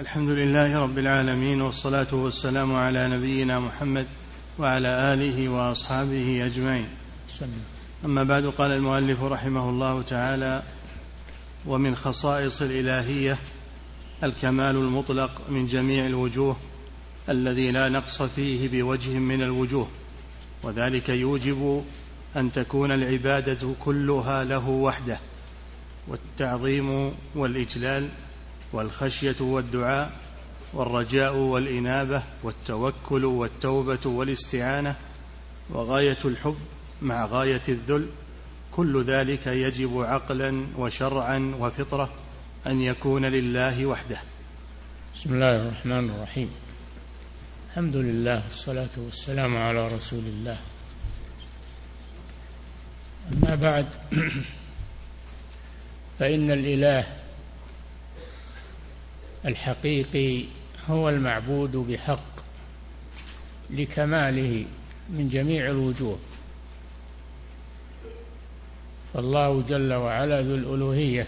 الحمد لله رب العالمين والصلاة والسلام على نبينا محمد وعلى آله وأصحابه أجمعين. أما بعد قال المؤلف رحمه الله تعالى ومن خصائص الإلهية الكمال المطلق من جميع الوجوه الذي لا نقص فيه بوجه من الوجوه وذلك يوجب أن تكون العبادة كلها له وحده والتعظيم والإجلال والخشية والدعاء والرجاء والإنابة والتوكل والتوبة والاستعانة وغاية الحب مع غاية الذل كل ذلك يجب عقلا وشرعا وفطرة أن يكون لله وحده. بسم الله الرحمن الرحيم. الحمد لله والصلاة والسلام على رسول الله. أما بعد فإن الإله الحقيقي هو المعبود بحق لكماله من جميع الوجوه. فالله جل وعلا ذو الألوهية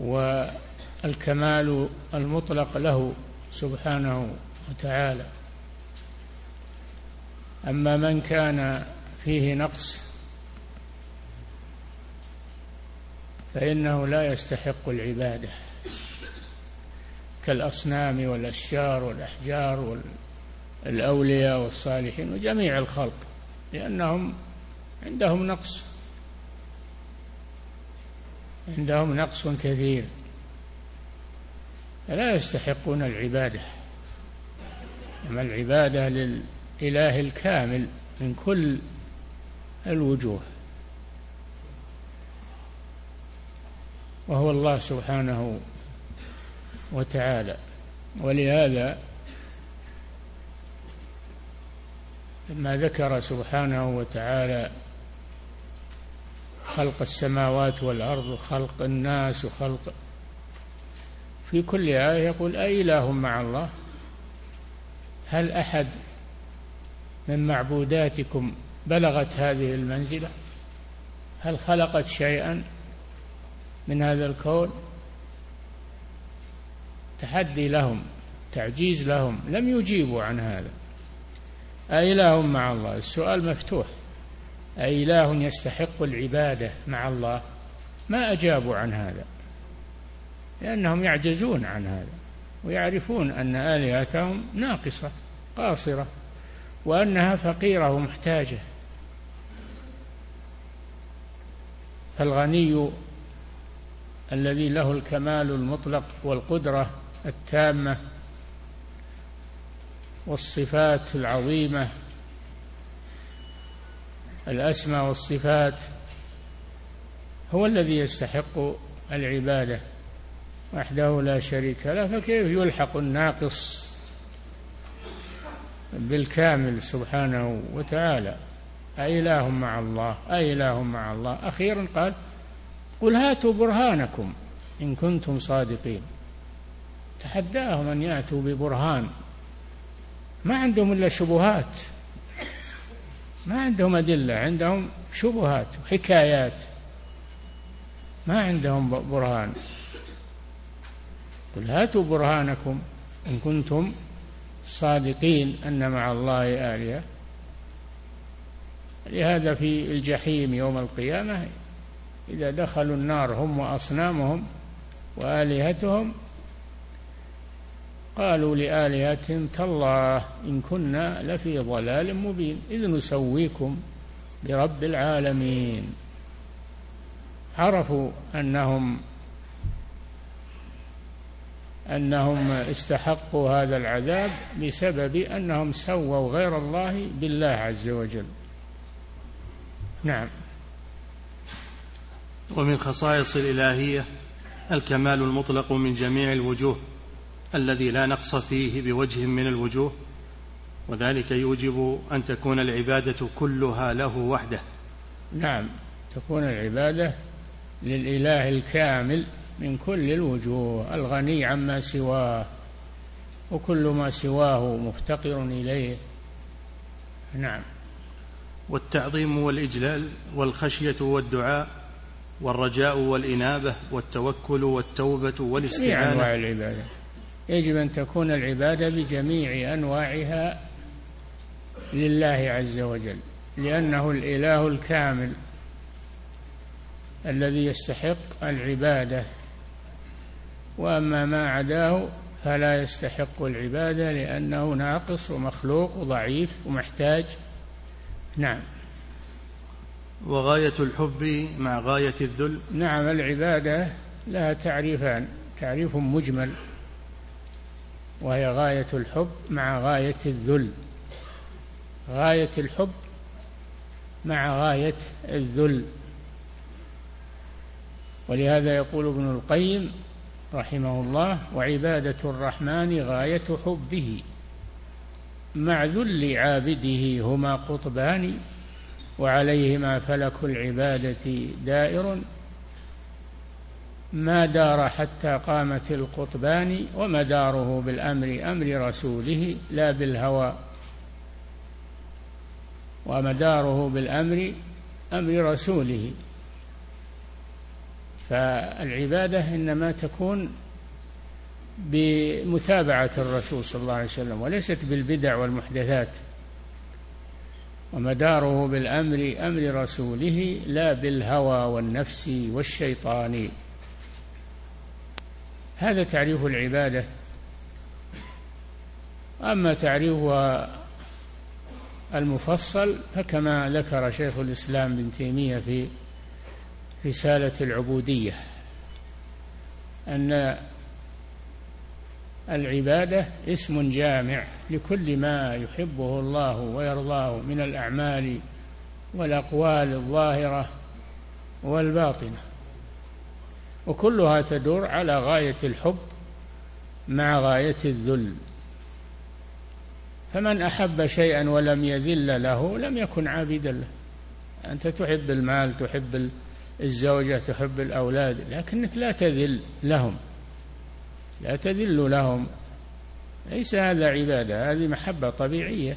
والكمال المطلق له سبحانه وتعالى. أما من كان فيه نقص فإنه لا يستحق العبادة كالأصنام والأشجار والأحجار والأولياء والصالحين وجميع الخلق لأنهم عندهم نقص عندهم نقص كثير. فلا يستحقون العبادة أما العبادة للإله الكامل من كل الوجوه. وهو الله سبحانه وتعالى. ولهذا لما ذكر سبحانه وتعالى خلق السماوات والأرض وخلق الناس وخلق في كل آية يقول أإله مع الله؟ هل أحد من معبوداتكم بلغت هذه المنزلة؟ هل خلقت شيئا؟ من هذا الكون تحدي لهم تعجيز لهم لم يجيبوا عن هذا. أإله مع الله؟ السؤال مفتوح. أإله يستحق العبادة مع الله؟ ما أجابوا عن هذا. لأنهم يعجزون عن هذا ويعرفون أن آلهتهم ناقصة قاصرة وأنها فقيرة ومحتاجة. فالغني الذي له الكمال المطلق والقدرة التامة والصفات العظيمة الاسمى والصفات هو الذي يستحق العبادة وحده لا شريك له فكيف يلحق الناقص بالكامل سبحانه وتعالى؟ أإله مع أه أإله مع الله. أخيرا قال قل هاتوا برهانكم إن كنتم صادقين. تحداهم أن يأتوا ببرهان. ما عندهم إلا شبهات. ما عندهم أدلة عندهم شبهات وحكايات ما عندهم برهان. قل هاتوا برهانكم إن كنتم صادقين أن مع الله آلهة. لهذا في الجحيم يوم القيامة إذا دخلوا النار هم وأصنامهم وآلهتهم قالوا لآلهتهم تالله إن كنا لفي ضلال مبين إذ نسويكم برب العالمين. عرفوا أنهم أنهم استحقوا هذا العذاب بسبب أنهم سووا غير الله بالله عز وجل. نعم. ومن خصائص الإلهية الكمال المطلق من جميع الوجوه الذي لا نقص فيه بوجه من الوجوه وذلك يوجب أن تكون العبادة كلها له وحده. نعم تكون العبادة للإله الكامل من كل الوجوه الغني عما سواه وكل ما سواه مفتقر إليه. نعم. والتعظيم والإجلال والخشية والدعاء والرجاء والإنابة والتوكل والتوبة والاستعانة. جميع أنواع العبادة. يجب أن تكون العبادة بجميع أنواعها لله عز وجل لأنه الإله الكامل الذي يستحق العبادة. وأما ما عداه فلا يستحق العبادة لأنه ناقص ومخلوق وضعيف ومحتاج. نعم. وغاية الحب مع غاية الذل. نعم العبادة لها تعريفان تعريف مجمل وهي غاية الحب مع غاية الذل. غاية الحب مع غاية الذل. ولهذا يقول ابن القيم رحمه الله وعبادة الرحمن غاية حبه مع ذل عابده هما قطبان وعليهما فلك العبادة دائر ما دار حتى قامت القطبان ومداره بالأمر أمر رسوله لا بالهوى. ومداره بالأمر أمر رسوله. فالعبادة إنما تكون بمتابعة الرسول صلى الله عليه وسلم وليست بالبدع والمحدثات. ومداره بالأمر أمر رسوله لا بالهوى والنفس والشيطان. هذا تعريف العبادة. أما تعريفها المفصل فكما ذكر شيخ الإسلام بن تيمية في رسالة العبودية أن العبادة اسم جامع لكل ما يحبه الله ويرضاه من الأعمال والأقوال الظاهرة والباطنة. وكلها تدور على غاية الحب مع غاية الذل. فمن أحب شيئا ولم يذل له لم يكن عابدا له. أنت تحب المال تحب الزوجة تحب الأولاد لكنك لا تذل لهم. لا تذل لهم. ليس هذا عبادة هذه محبة طبيعية.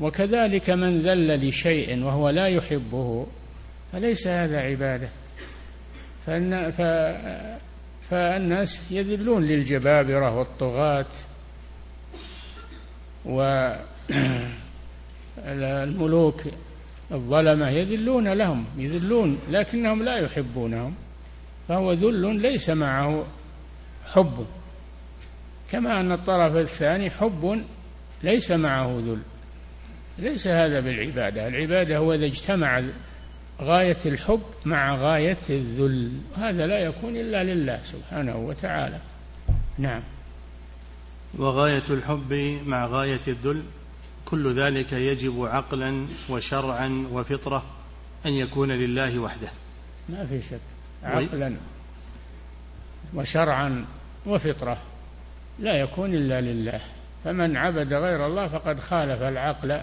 وكذلك من ذل لشيء وهو لا يحبه فليس هذا عبادة. فإن ف فالناس يذلون للجبابرة والطغاة والملوك الظلمة يذلون لهم يذلون لكنهم لا يحبونهم. فهو ذل ليس معه حب. كما أن الطرف الثاني حب ليس معه ذل. ليس هذا بالعبادة. العبادة هو إذا اجتمع غاية الحب مع غاية الذل. هذا لا يكون إلا لله سبحانه وتعالى. نعم. وغاية الحب مع غاية الذل. كل ذلك يجب عقلا وشرعا وفطرة أن يكون لله وحده. ما في شك. عقلا وشرعا وفطرة لا يكون إلا لله. فمن عبد غير الله فقد خالف العقل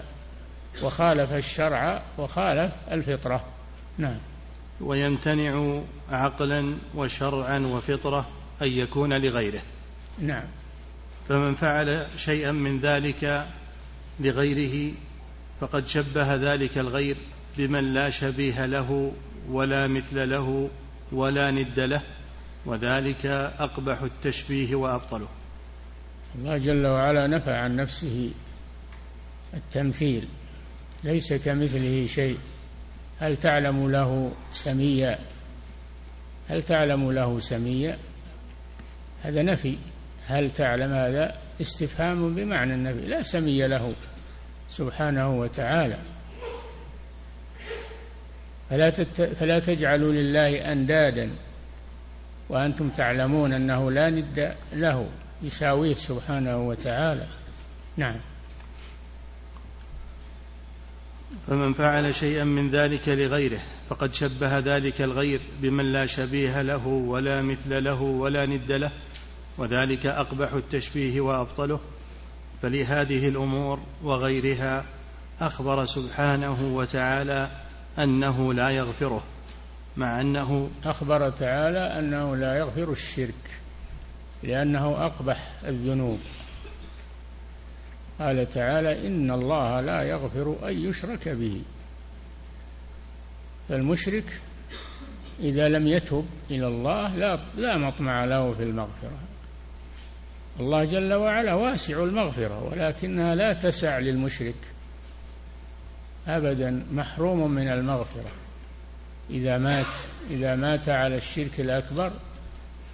وخالف الشرع وخالف الفطرة. نعم. ويمتنع عقلا وشرعا وفطرة أن يكون لغيره. نعم. فمن فعل شيئا من ذلك لغيره فقد شبه ذلك الغير بمن لا شبيه له ولا مثل له ولا ند له وذلك أقبح التشبيه وأبطله. الله جل وعلا نفى عن نفسه التمثيل ليس كمثله شيء. هل تعلم له سميا؟ هل تعلم له سميا؟ هذا نفي. هل تعلم هذا؟ استفهام بمعنى النفي لا سمي له سبحانه وتعالى. فلا, تت... فلا تجعلوا لله أندادا. وأنتم تعلمون أنه لا ند له يساويه سبحانه وتعالى. نعم. فمن فعل شيئا من ذلك لغيره فقد شبه ذلك الغير بمن لا شبيه له ولا مثل له ولا ند له وذلك أقبح التشبيه وأبطله. فلهذه الأمور وغيرها أخبر سبحانه وتعالى أنه لا يغفره مع أنه أخبر تعالى أنه لا يغفر الشرك لأنه أقبح الذنوب. قال تعالى إن الله لا يغفر أن يشرك به. فالمشرك إذا لم يتب إلى الله لا لا مطمع له في المغفرة. الله جل وعلا واسع المغفرة ولكنها لا تسع للمشرك. أبدا محروم من المغفرة. إذا مات إذا مات على الشرك الأكبر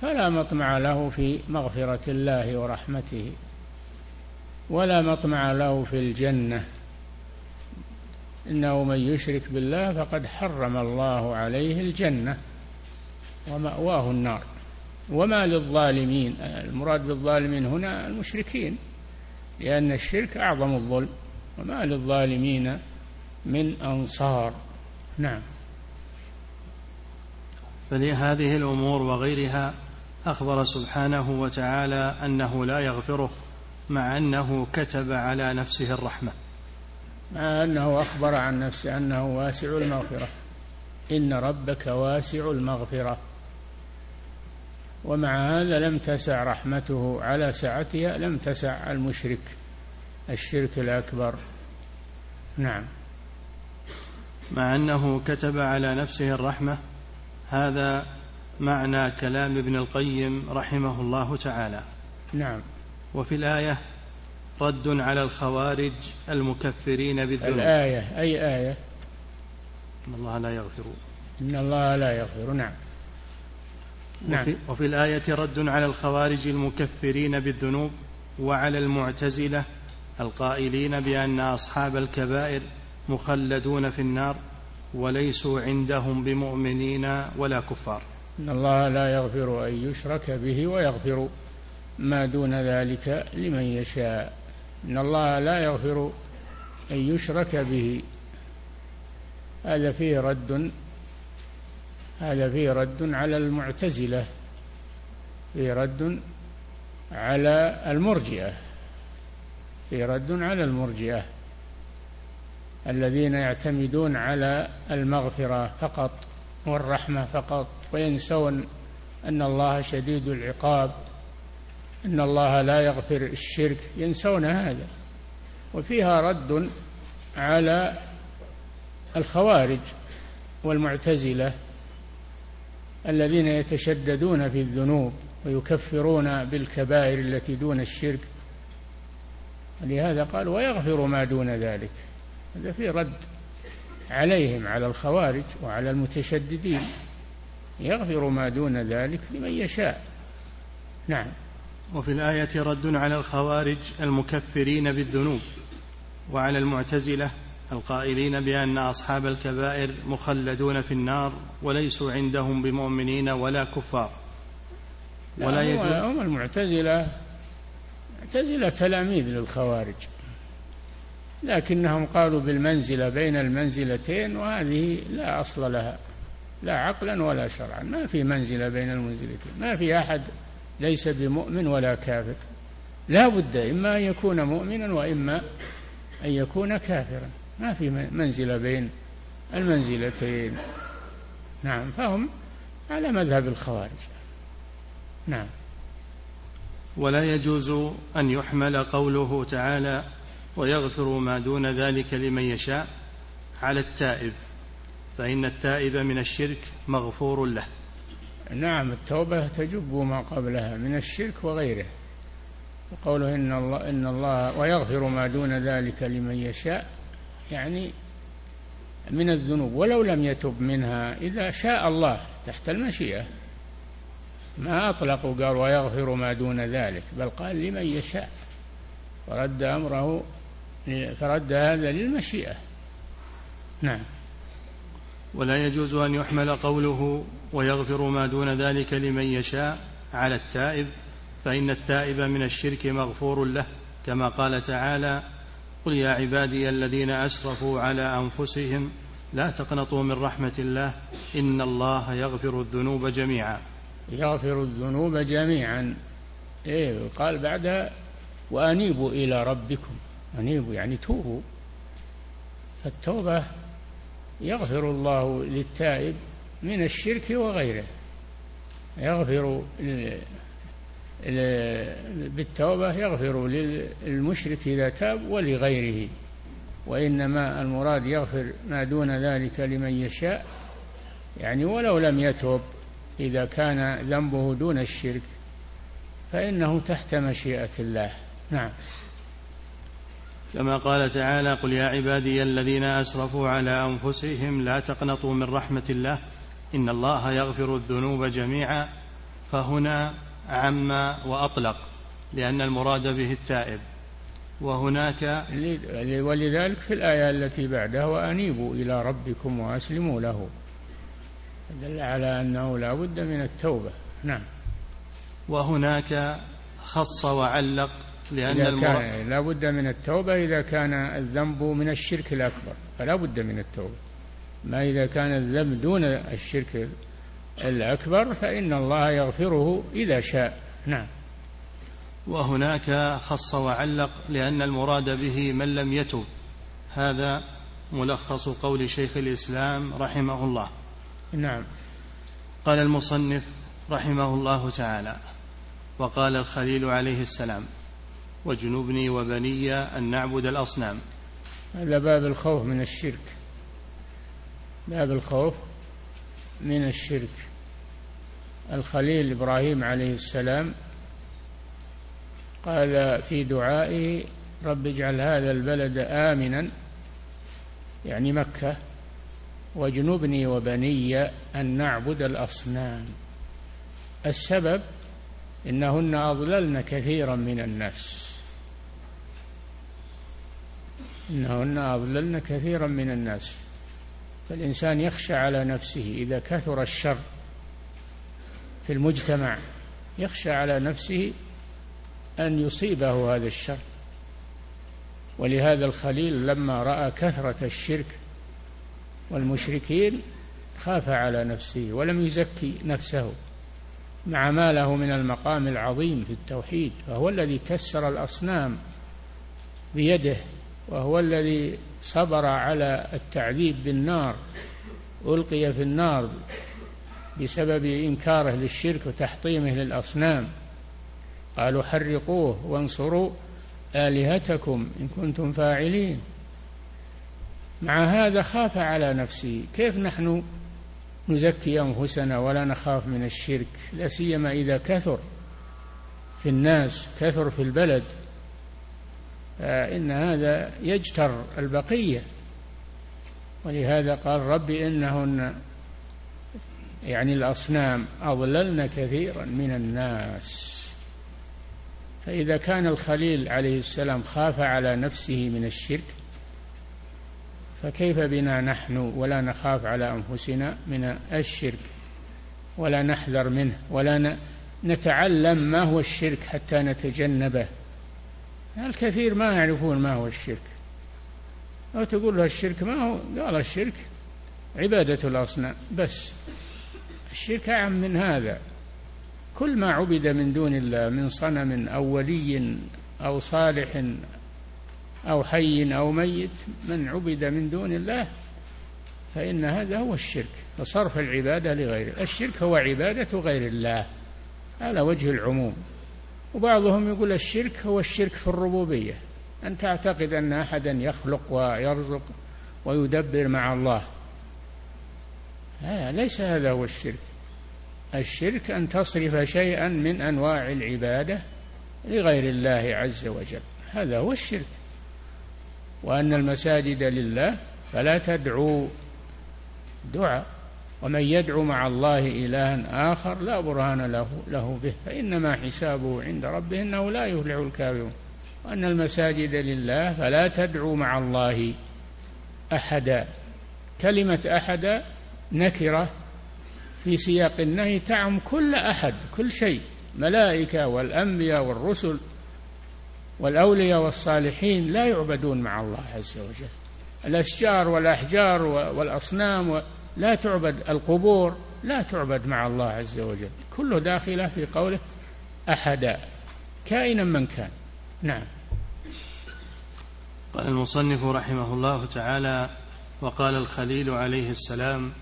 فلا مطمع له في مغفرة الله ورحمته ولا مطمع له في الجنة. إنه من يشرك بالله فقد حرم الله عليه الجنة ومأواه النار. وما للظالمين المراد بالظالمين هنا المشركين لأن الشرك أعظم الظلم. وما للظالمين من أنصار. نعم. فلهذه الأمور وغيرها أخبر سبحانه وتعالى أنه لا يغفره مع أنه كتب على نفسه الرحمة. مع أنه أخبر عن نفسه أنه واسع المغفرة. إن ربك واسع المغفرة. ومع هذا لم تسع رحمته على سعتها لم تسع المشرك الشرك الأكبر. نعم. مع أنه كتب على نفسه الرحمة هذا معنى كلام ابن القيم رحمه الله تعالى. نعم. وفي الآية رد على الخوارج المكفرين بالذنوب. الآية أي آية؟ إن الله لا يغفر. إن الله لا يغفر نعم. نعم. وفي, وفي الآية رد على الخوارج المكفرين بالذنوب وعلى المعتزلة القائلين بأن أصحاب الكبائر مخلدون في النار وليسوا عندهم بمؤمنين ولا كفار. إن الله لا يغفر أن يشرك به ويغفر ما دون ذلك لمن يشاء. إن الله لا يغفر أن يشرك به. هذا فيه رد هذا فيه رد على المعتزلة فيه رد على المرجئة فيه رد على المرجئة. الذين يعتمدون على المغفرة فقط والرحمة فقط وينسون أن الله شديد العقاب أن الله لا يغفر الشرك ينسون هذا. وفيها رد على الخوارج والمعتزلة الذين يتشددون في الذنوب ويكفرون بالكبائر التي دون الشرك. لهذا قال ويغفر ما دون ذلك. هذا في رد عليهم على الخوارج وعلى المتشددين. يغفر ما دون ذلك لمن يشاء. نعم. وفي الآية رد على الخوارج المكفرين بالذنوب وعلى المعتزلة القائلين بأن أصحاب الكبائر مخلدون في النار وليسوا عندهم بمؤمنين ولا كفار. ولا يجوز هم المعتزلة معتزلة تلاميذ للخوارج. لكنهم قالوا بالمنزلة بين المنزلتين وهذه لا أصل لها لا عقلا ولا شرعا. ما في منزلة بين المنزلتين ما في أحد ليس بمؤمن ولا كافر. لا بد إما أن يكون مؤمنا وإما أن يكون كافرا. ما في منزلة بين المنزلتين. نعم فهم على مذهب الخوارج. نعم. ولا يجوز أن يحمل قوله تعالى ويغفر ما دون ذلك لمن يشاء على التائب فإن التائب من الشرك مغفور له. نعم التوبة تجب ما قبلها من الشرك وغيره. وقوله إن الله إن الله ويغفر ما دون ذلك لمن يشاء يعني من الذنوب ولو لم يتب منها إذا شاء الله تحت المشيئة. ما أطلقوا قال ويغفر ما دون ذلك بل قال لمن يشاء. فرد أمره فرد هذا للمشيئة. نعم. ولا يجوز أن يحمل قوله ويغفر ما دون ذلك لمن يشاء على التائب فإن التائب من الشرك مغفور له كما قال تعالى قل يا عبادي الذين أسرفوا على أنفسهم لا تقنطوا من رحمة الله إن الله يغفر الذنوب جميعا. يغفر الذنوب جميعا. إيه قال بعدها وأنيبوا إلى ربكم. أنيبوا يعني توبوا. فالتوبة يغفر الله للتائب من الشرك وغيره. يغفر بالتوبة يغفر للمشرك إذا تاب ولغيره. وإنما المراد يغفر ما دون ذلك لمن يشاء. يعني ولو لم يتوب إذا كان ذنبه دون الشرك فإنه تحت مشيئة الله. نعم. كما قال تعالى قل يا عبادي الذين أسرفوا على أنفسهم لا تقنطوا من رحمة الله إن الله يغفر الذنوب جميعا فهنا عم وأطلق لأن المراد به التائب وهناك ولذلك في الآية التي بعدها وأنيبوا إلى ربكم وأسلموا له. دل على أنه لا بد من التوبة. نعم. وهناك خص وعلق لأن كان لا بد من التوبة إذا كان الذنب من الشرك الأكبر فلا بد من التوبة. ما إذا كان الذنب دون الشرك الأكبر فإن الله يغفره إذا شاء. نعم. وهناك خص وعلق لأن المراد به من لم يتب هذا ملخص قول شيخ الإسلام رحمه الله. نعم. قال المصنف رحمه الله تعالى وقال الخليل عليه السلام واجنبني وبني أن نعبد الأصنام. هذا باب الخوف من الشرك. باب الخوف من الشرك. الخليل إبراهيم عليه السلام قال في دعائه رب اجعل هذا البلد آمنا. يعني مكة. واجنبني وبني أن نعبد الأصنام. السبب إنهن أضللن كثيرا من الناس. إنهن أضللن كثيرا من الناس. فالإنسان يخشى على نفسه إذا كثر الشر في المجتمع يخشى على نفسه أن يصيبه هذا الشر. ولهذا الخليل لما رأى كثرة الشرك والمشركين خاف على نفسه ولم يزكي نفسه مع ما له من المقام العظيم في التوحيد فهو الذي كسر الأصنام بيده. وهو الذي صبر على التعذيب بالنار ألقي في النار بسبب إنكاره للشرك وتحطيمه للأصنام. قالوا حرقوه وانصروا آلهتكم إن كنتم فاعلين. مع هذا خاف على نفسه. كيف نحن نزكي أنفسنا ولا نخاف من الشرك؟ لا سيما إذا كثر في الناس كثر في البلد. فإن هذا يجتر البقية. ولهذا قال رب إنهن يعني الأصنام أضللن كثيرا من الناس. فإذا كان الخليل عليه السلام خاف على نفسه من الشرك فكيف بنا نحن ولا نخاف على أنفسنا من الشرك؟ ولا نحذر منه ولا نتعلم ما هو الشرك حتى نتجنبه. الكثير ما يعرفون ما هو الشرك. أو تقول له الشرك ما هو؟ قال الشرك عبادة الأصنام. بس الشرك أعم من هذا. كل ما عبد من دون الله من صنم أو ولي أو صالح أو حي أو ميت من عبد من دون الله فإن هذا هو الشرك. فصرف العبادة لغيره. الشرك هو عبادة غير الله. على وجه العموم. وبعضهم يقول الشرك هو الشرك في الربوبية. أن تعتقد أن أحدا يخلق ويرزق ويدبر مع الله. لا ليس هذا هو الشرك. الشرك أن تصرف شيئا من أنواع العبادة لغير الله عز وجل. هذا هو الشرك. وأن المساجد لله فلا تدعوا دعاء. ومن يدعو مع الله إلها آخر لا برهان له, له به فإنما حسابه عند ربه إنه لا يفلح الكافرون. وأن المساجد لله فلا تدعوا مع الله أحدا. كلمة أحدا نكرة في سياق النهي تعم كل أحد كل شيء ملائكة والأنبياء والرسل والأولياء والصالحين لا يعبدون مع الله عز وجل. الأشجار والأحجار والأصنام لا تعبد القبور لا تعبد مع الله عز وجل. كله داخلة في قوله أحدا كائنا من كان. نعم. قال المصنف رحمه الله تعالى وقال الخليل عليه السلام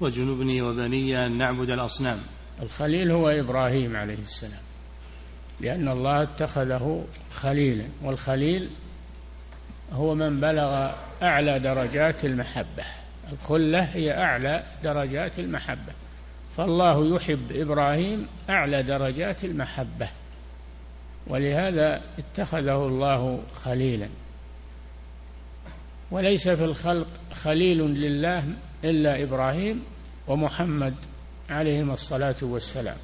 وجنبني وبني أن نعبد الأصنام. الخليل هو إبراهيم عليه السلام لأن الله اتخذه خليلا والخليل هو من بلغ أعلى درجات المحبة. الخلة هي أعلى درجات المحبة. فالله يحب إبراهيم أعلى درجات المحبة. ولهذا اتخذه الله خليلا. وليس في الخلق خليل لله إلا إبراهيم ومحمد عليهما الصلاة والسلام.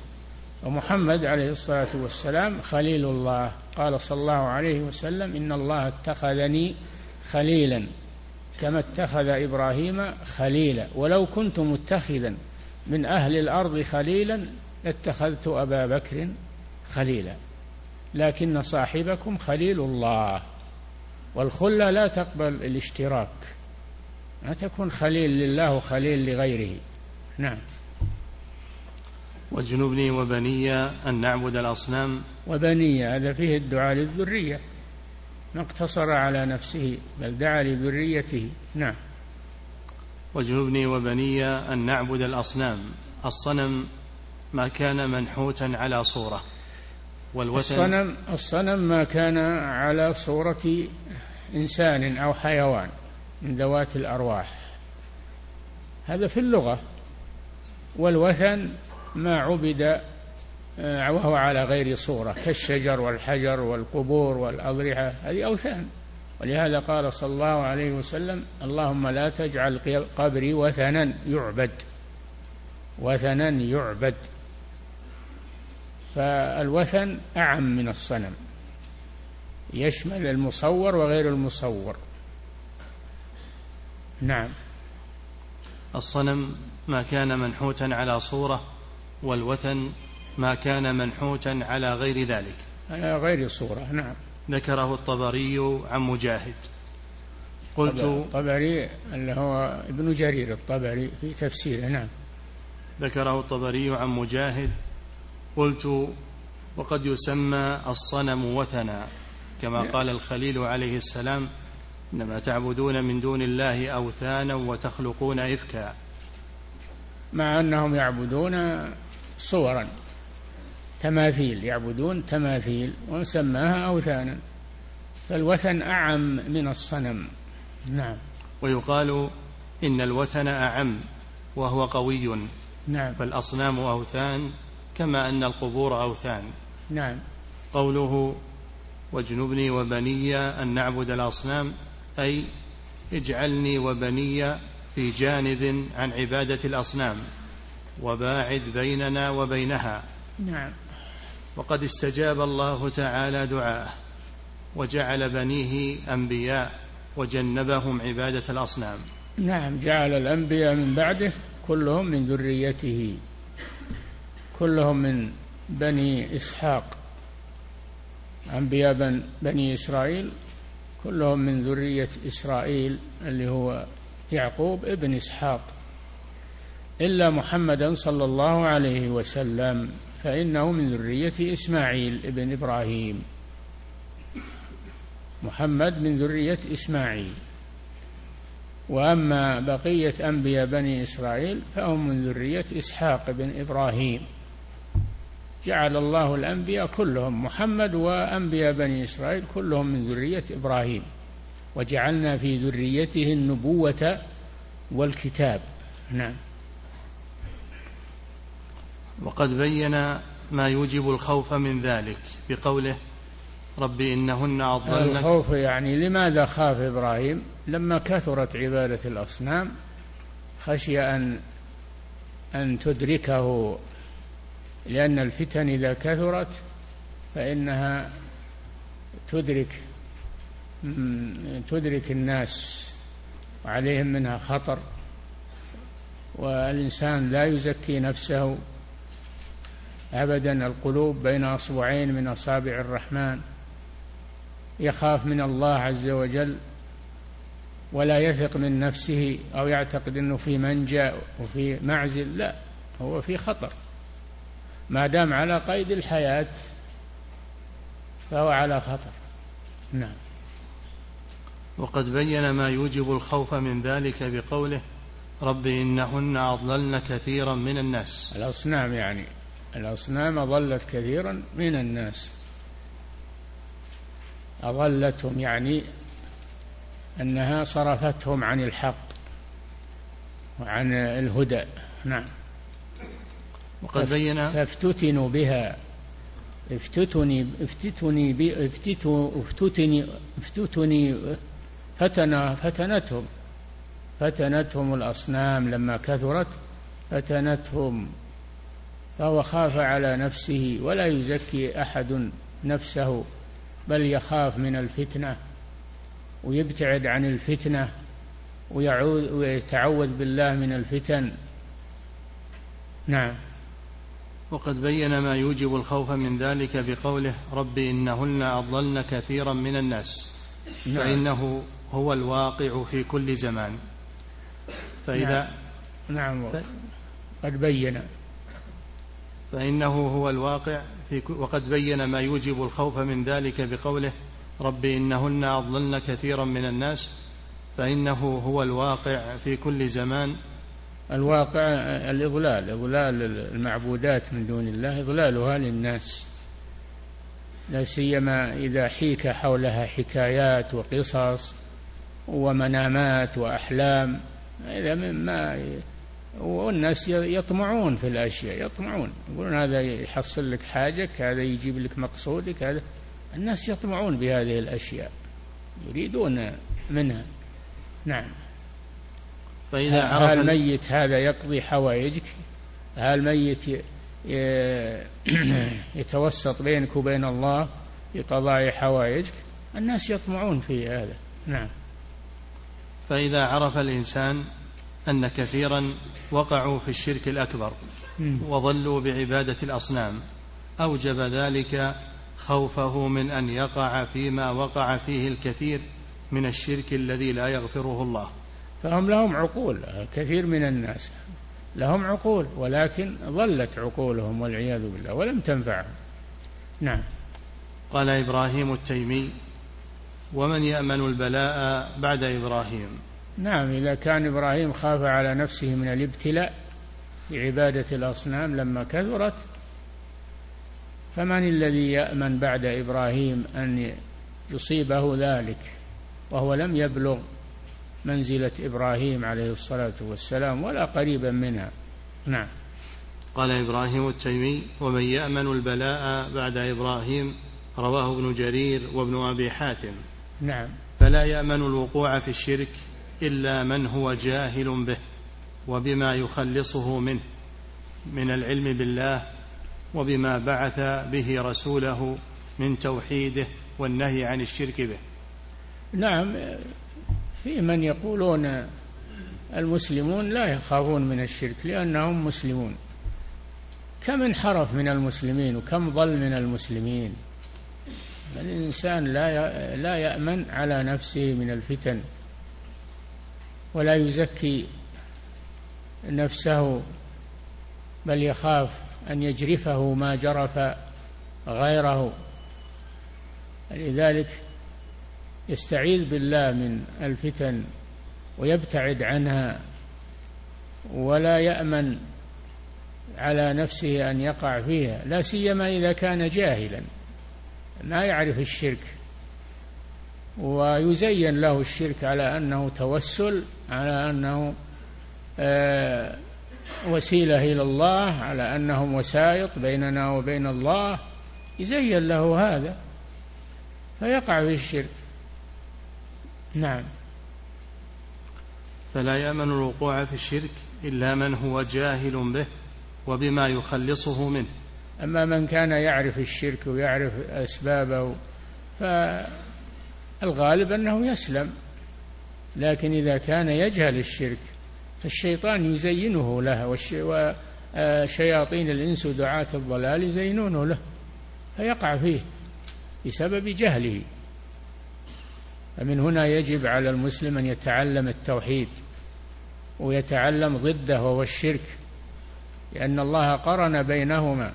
ومحمد عليه الصلاة والسلام خليل الله. قال صلى الله عليه وسلم إن الله اتخذني خليلا. كما اتخذ إبراهيم خليلا. ولو كنت متخذا من أهل الأرض خليلا لاتخذت أبا بكر خليلا. لكن صاحبكم خليل الله. والخلة لا تقبل الاشتراك. ما تكون خليل لله وخليل لغيره. نعم. واجنبني وبني أن نعبد الأصنام. وبني هذا فيه الدعاء للذرية. ما اقتصر على نفسه بل دعا لذريته. نعم. واجنبني وبني أن نعبد الأصنام. الصنم ما كان منحوتا على صورة. والوثن الصنم الصنم ما كان على صورة إنسان أو حيوان من ذوات الأرواح. هذا في اللغة. والوثن ما عبد وهو على غير صورة كالشجر والحجر والقبور والأضرحة هذه أوثان. ولهذا قال صلى الله عليه وسلم اللهم لا تجعل قبري وثنا يعبد. وثنا يعبد. فالوثن أعم من الصنم. يشمل المصور وغير المصور. نعم. الصنم ما كان منحوتا على صورة والوثن ما كان منحوتا على غير ذلك. على غير صورة نعم. ذكره الطبري عن مجاهد. قلت الطبري اللي هو ابن جرير الطبري في تفسيره نعم. ذكره الطبري عن مجاهد. قلت وقد يسمى الصنم وثنا كما نعم. قال الخليل عليه السلام إنما تعبدون من دون الله أوثانا وتخلقون إفكا. مع أنهم يعبدون صورا. تماثيل يعبدون تماثيل وسماها أوثانا. فالوثن أعم من الصنم. نعم. ويقال إن الوثن أعم وهو قوي. نعم. فالأصنام أوثان كما أن القبور أوثان. نعم. قوله واجنبني وبني أن نعبد الأصنام أي اجعلني وبني في جانب عن عبادة الأصنام وباعد بيننا وبينها نعم. وقد استجاب الله تعالى دعاءه وجعل بنيه أنبياء وجنبهم عبادة الأصنام. نعم جعل الأنبياء من بعده كلهم من ذريته كلهم من بني إسحاق. أنبياء بني إسرائيل كلهم من ذرية إسرائيل اللي هو يعقوب ابن إسحاق. إلا محمدا صلى الله عليه وسلم. فإنه من ذرية إسماعيل ابن إبراهيم. محمد من ذرية إسماعيل. وأما بقية أنبياء بني إسرائيل فهم من ذرية إسحاق بن إبراهيم. جعل الله الأنبياء كلهم محمد وأنبياء بني إسرائيل كلهم من ذرية إبراهيم. وجعلنا في ذريته النبوة والكتاب. نعم. وقد بين ما يوجب الخوف من ذلك بقوله رب إنهن أضلن. الخوف يعني لماذا خاف إبراهيم؟ لما كثرت عبادة الأصنام خشي أن أن تدركه لأن الفتن إذا كثرت فإنها تدرك تدرك الناس وعليهم منها خطر. والإنسان لا يزكي نفسه أبدا القلوب بين أصبعين من أصابع الرحمن. يخاف من الله عز وجل ولا يثق من نفسه أو يعتقد أنه في منجأ وفي معزل لا هو في خطر. ما دام على قيد الحياة فهو على خطر. نعم. وقد بين ما يوجب الخوف من ذلك بقوله رب إنهن أضللن كثيرا من الناس. الأصنام يعني. الأصنام أضلت كثيرا من الناس. أضلتهم يعني أنها صرفتهم عن الحق وعن الهدى. نعم. وقد بين فافتتنوا بها. افتتني افتتني بي افتتني افتتني فتن فتنتهم. فتنتهم الأصنام لما كثرت فتنتهم فهو خاف على نفسه ولا يزكي أحد نفسه بل يخاف من الفتنة ويبتعد عن الفتنة ويعود ويتعوذ بالله من الفتن. نعم. وقد بين ما يوجب الخوف من ذلك بقوله رب إنهن أضللن كثيرا من الناس نعم. فإنه هو الواقع في كل زمان. فإذا نعم, نعم. قد بين. فإنه هو الواقع في وقد بين ما يوجب الخوف من ذلك بقوله رب إنهن أضللن كثيرا من الناس فإنه هو الواقع في كل زمان. الواقع الإضلال إضلال المعبودات من دون الله إضلالها للناس. لا سيما إذا حيك حولها حكايات وقصص ومنامات وأحلام إذا مما والناس يطمعون في الأشياء يطمعون. يقولون هذا يحصل لك حاجك هذا يجيب لك مقصودك هذا. الناس يطمعون بهذه الأشياء. يريدون منها. نعم. فإذا عرف الميت هذا يقضي حوائجك؟ الميت يتوسط بينك وبين الله في قضاء حوائجك؟ الناس يطمعون في هذا. نعم. فإذا عرف الإنسان أن كثيرا وقعوا في الشرك الأكبر وظلوا بعبادة الأصنام. أوجب ذلك خوفه من أن يقع فيما وقع فيه الكثير من الشرك الذي لا يغفره الله. فهم لهم عقول كثير من الناس لهم عقول ولكن ظلت عقولهم والعياذ بالله ولم تنفعهم. نعم. قال إبراهيم التيمي ومن يأمن البلاء بعد إبراهيم؟ نعم إذا كان إبراهيم خاف على نفسه من الابتلاء بعباده الأصنام لما كثرت فمن الذي يأمن بعد إبراهيم أن يصيبه ذلك؟ وهو لم يبلغ منزلة إبراهيم عليه الصلاة والسلام ولا قريبا منها. نعم. قال إبراهيم التيمي ومن يأمن البلاء بعد إبراهيم؟ رواه ابن جرير وابن أبي حاتم. نعم. فلا يأمن الوقوع في الشرك؟ إلا من هو جاهل به وبما يخلصه منه من العلم بالله وبما بعث به رسوله من توحيده والنهي عن الشرك به. نعم في من يقولون المسلمون لا يخافون من الشرك لأنهم مسلمون. كم انحرف من المسلمين وكم ضل من المسلمين؟ الإنسان لا لا يأمن على نفسه من الفتن. ولا يزكي نفسه بل يخاف أن يجرفه ما جرف غيره. لذلك يستعيذ بالله من الفتن ويبتعد عنها ولا يأمن على نفسه أن يقع فيها لا سيما إذا كان جاهلا. ما يعرف الشرك ويزين له الشرك على أنه توسل على أنه آه، وسيلة إلى الله على أنهم وسائط بيننا وبين الله. يزين له هذا فيقع في الشرك. نعم. فلا يأمن الوقوع في الشرك إلا من هو جاهل به وبما يخلصه منه. أما من كان يعرف الشرك ويعرف أسبابه فالغالب أنه يسلم لكن إذا كان يجهل الشرك فالشيطان يزينه له وشياطين الإنس ودعاة الضلال يزينونه له فيقع فيه بسبب جهله. فمن هنا يجب على المسلم أن يتعلم التوحيد ويتعلم ضده وهو الشرك لأن الله قرن بينهما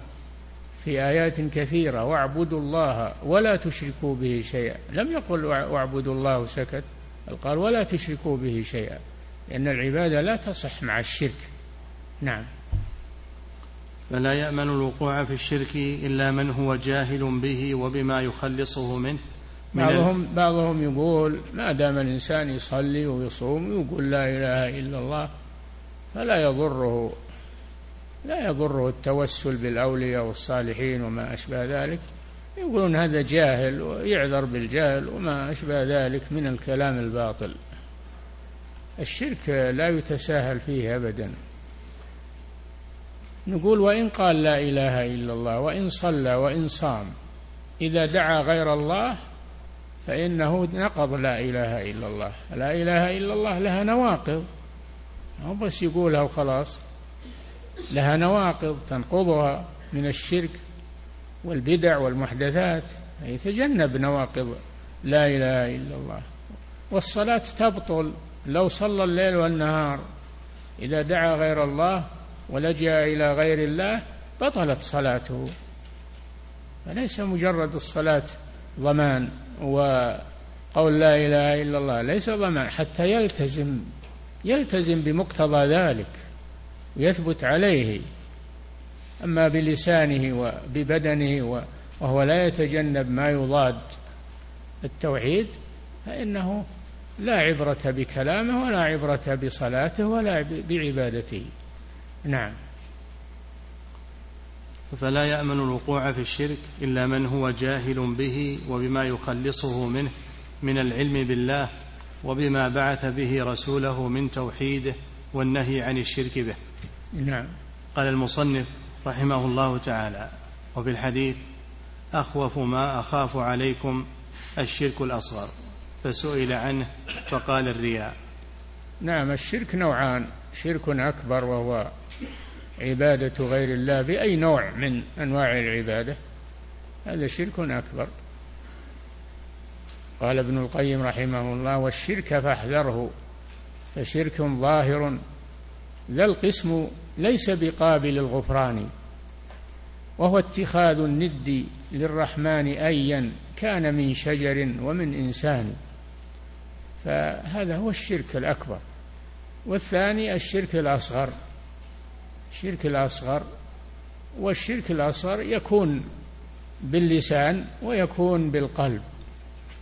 في آيات كثيرة واعبدوا الله ولا تشركوا به شيئا. لم يقل واعبدوا الله سكت بل قال ولا تشركوا به شيئا. لأن العبادة لا تصح مع الشرك. نعم. فلا يأمن الوقوع في الشرك إلا من هو جاهل به وبما يخلصه منه. بعضهم بعضهم يقول ما دام الإنسان يصلي ويصوم ويقول لا إله إلا الله فلا يضره لا يضره التوسل بالأولياء والصالحين وما أشبه ذلك. يقولون هذا جاهل ويعذر بالجهل وما أشبه ذلك من الكلام الباطل. الشرك لا يتساهل فيه أبدا. نقول وإن قال لا إله إلا الله وإن صلى وإن صام إذا دعا غير الله فإنه نقض لا إله إلا الله. لا إله إلا الله لها نواقض. مو بس يقولها وخلاص. لها نواقض تنقضها من الشرك والبدع والمحدثات يتجنب نواقض لا إله إلا الله. والصلاة تبطل لو صلى الليل والنهار. إذا دعا غير الله ولجأ إلى غير الله بطلت صلاته. فليس مجرد الصلاة ضمان وقول لا إله إلا الله ليس ضمان حتى يلتزم يلتزم بمقتضى ذلك. ويثبت عليه أما بلسانه وببدنه وهو لا يتجنب ما يضاد التوحيد فإنه لا عبرة بكلامه ولا عبرة بصلاته ولا بعبادته. نعم. فلا يأمن الوقوع في الشرك إلا من هو جاهل به وبما يخلصه منه من العلم بالله وبما بعث به رسوله من توحيده والنهي عن الشرك به. نعم. قال المصنف رحمه الله تعالى وفي الحديث أخوف ما أخاف عليكم الشرك الأصغر. فسئل عنه فقال الرياء. نعم الشرك نوعان شرك أكبر وهو عبادة غير الله بأي نوع من أنواع العبادة هذا شرك أكبر. قال ابن القيم رحمه الله والشرك فاحذره فشرك ظاهر ذا القسم ليس بقابل الغفران وهو اتخاذ الند للرحمن أيا كان من شجر ومن إنسان فهذا هو الشرك الأكبر. والثاني الشرك الأصغر الشرك الأصغر والشرك الأصغر يكون باللسان ويكون بالقلب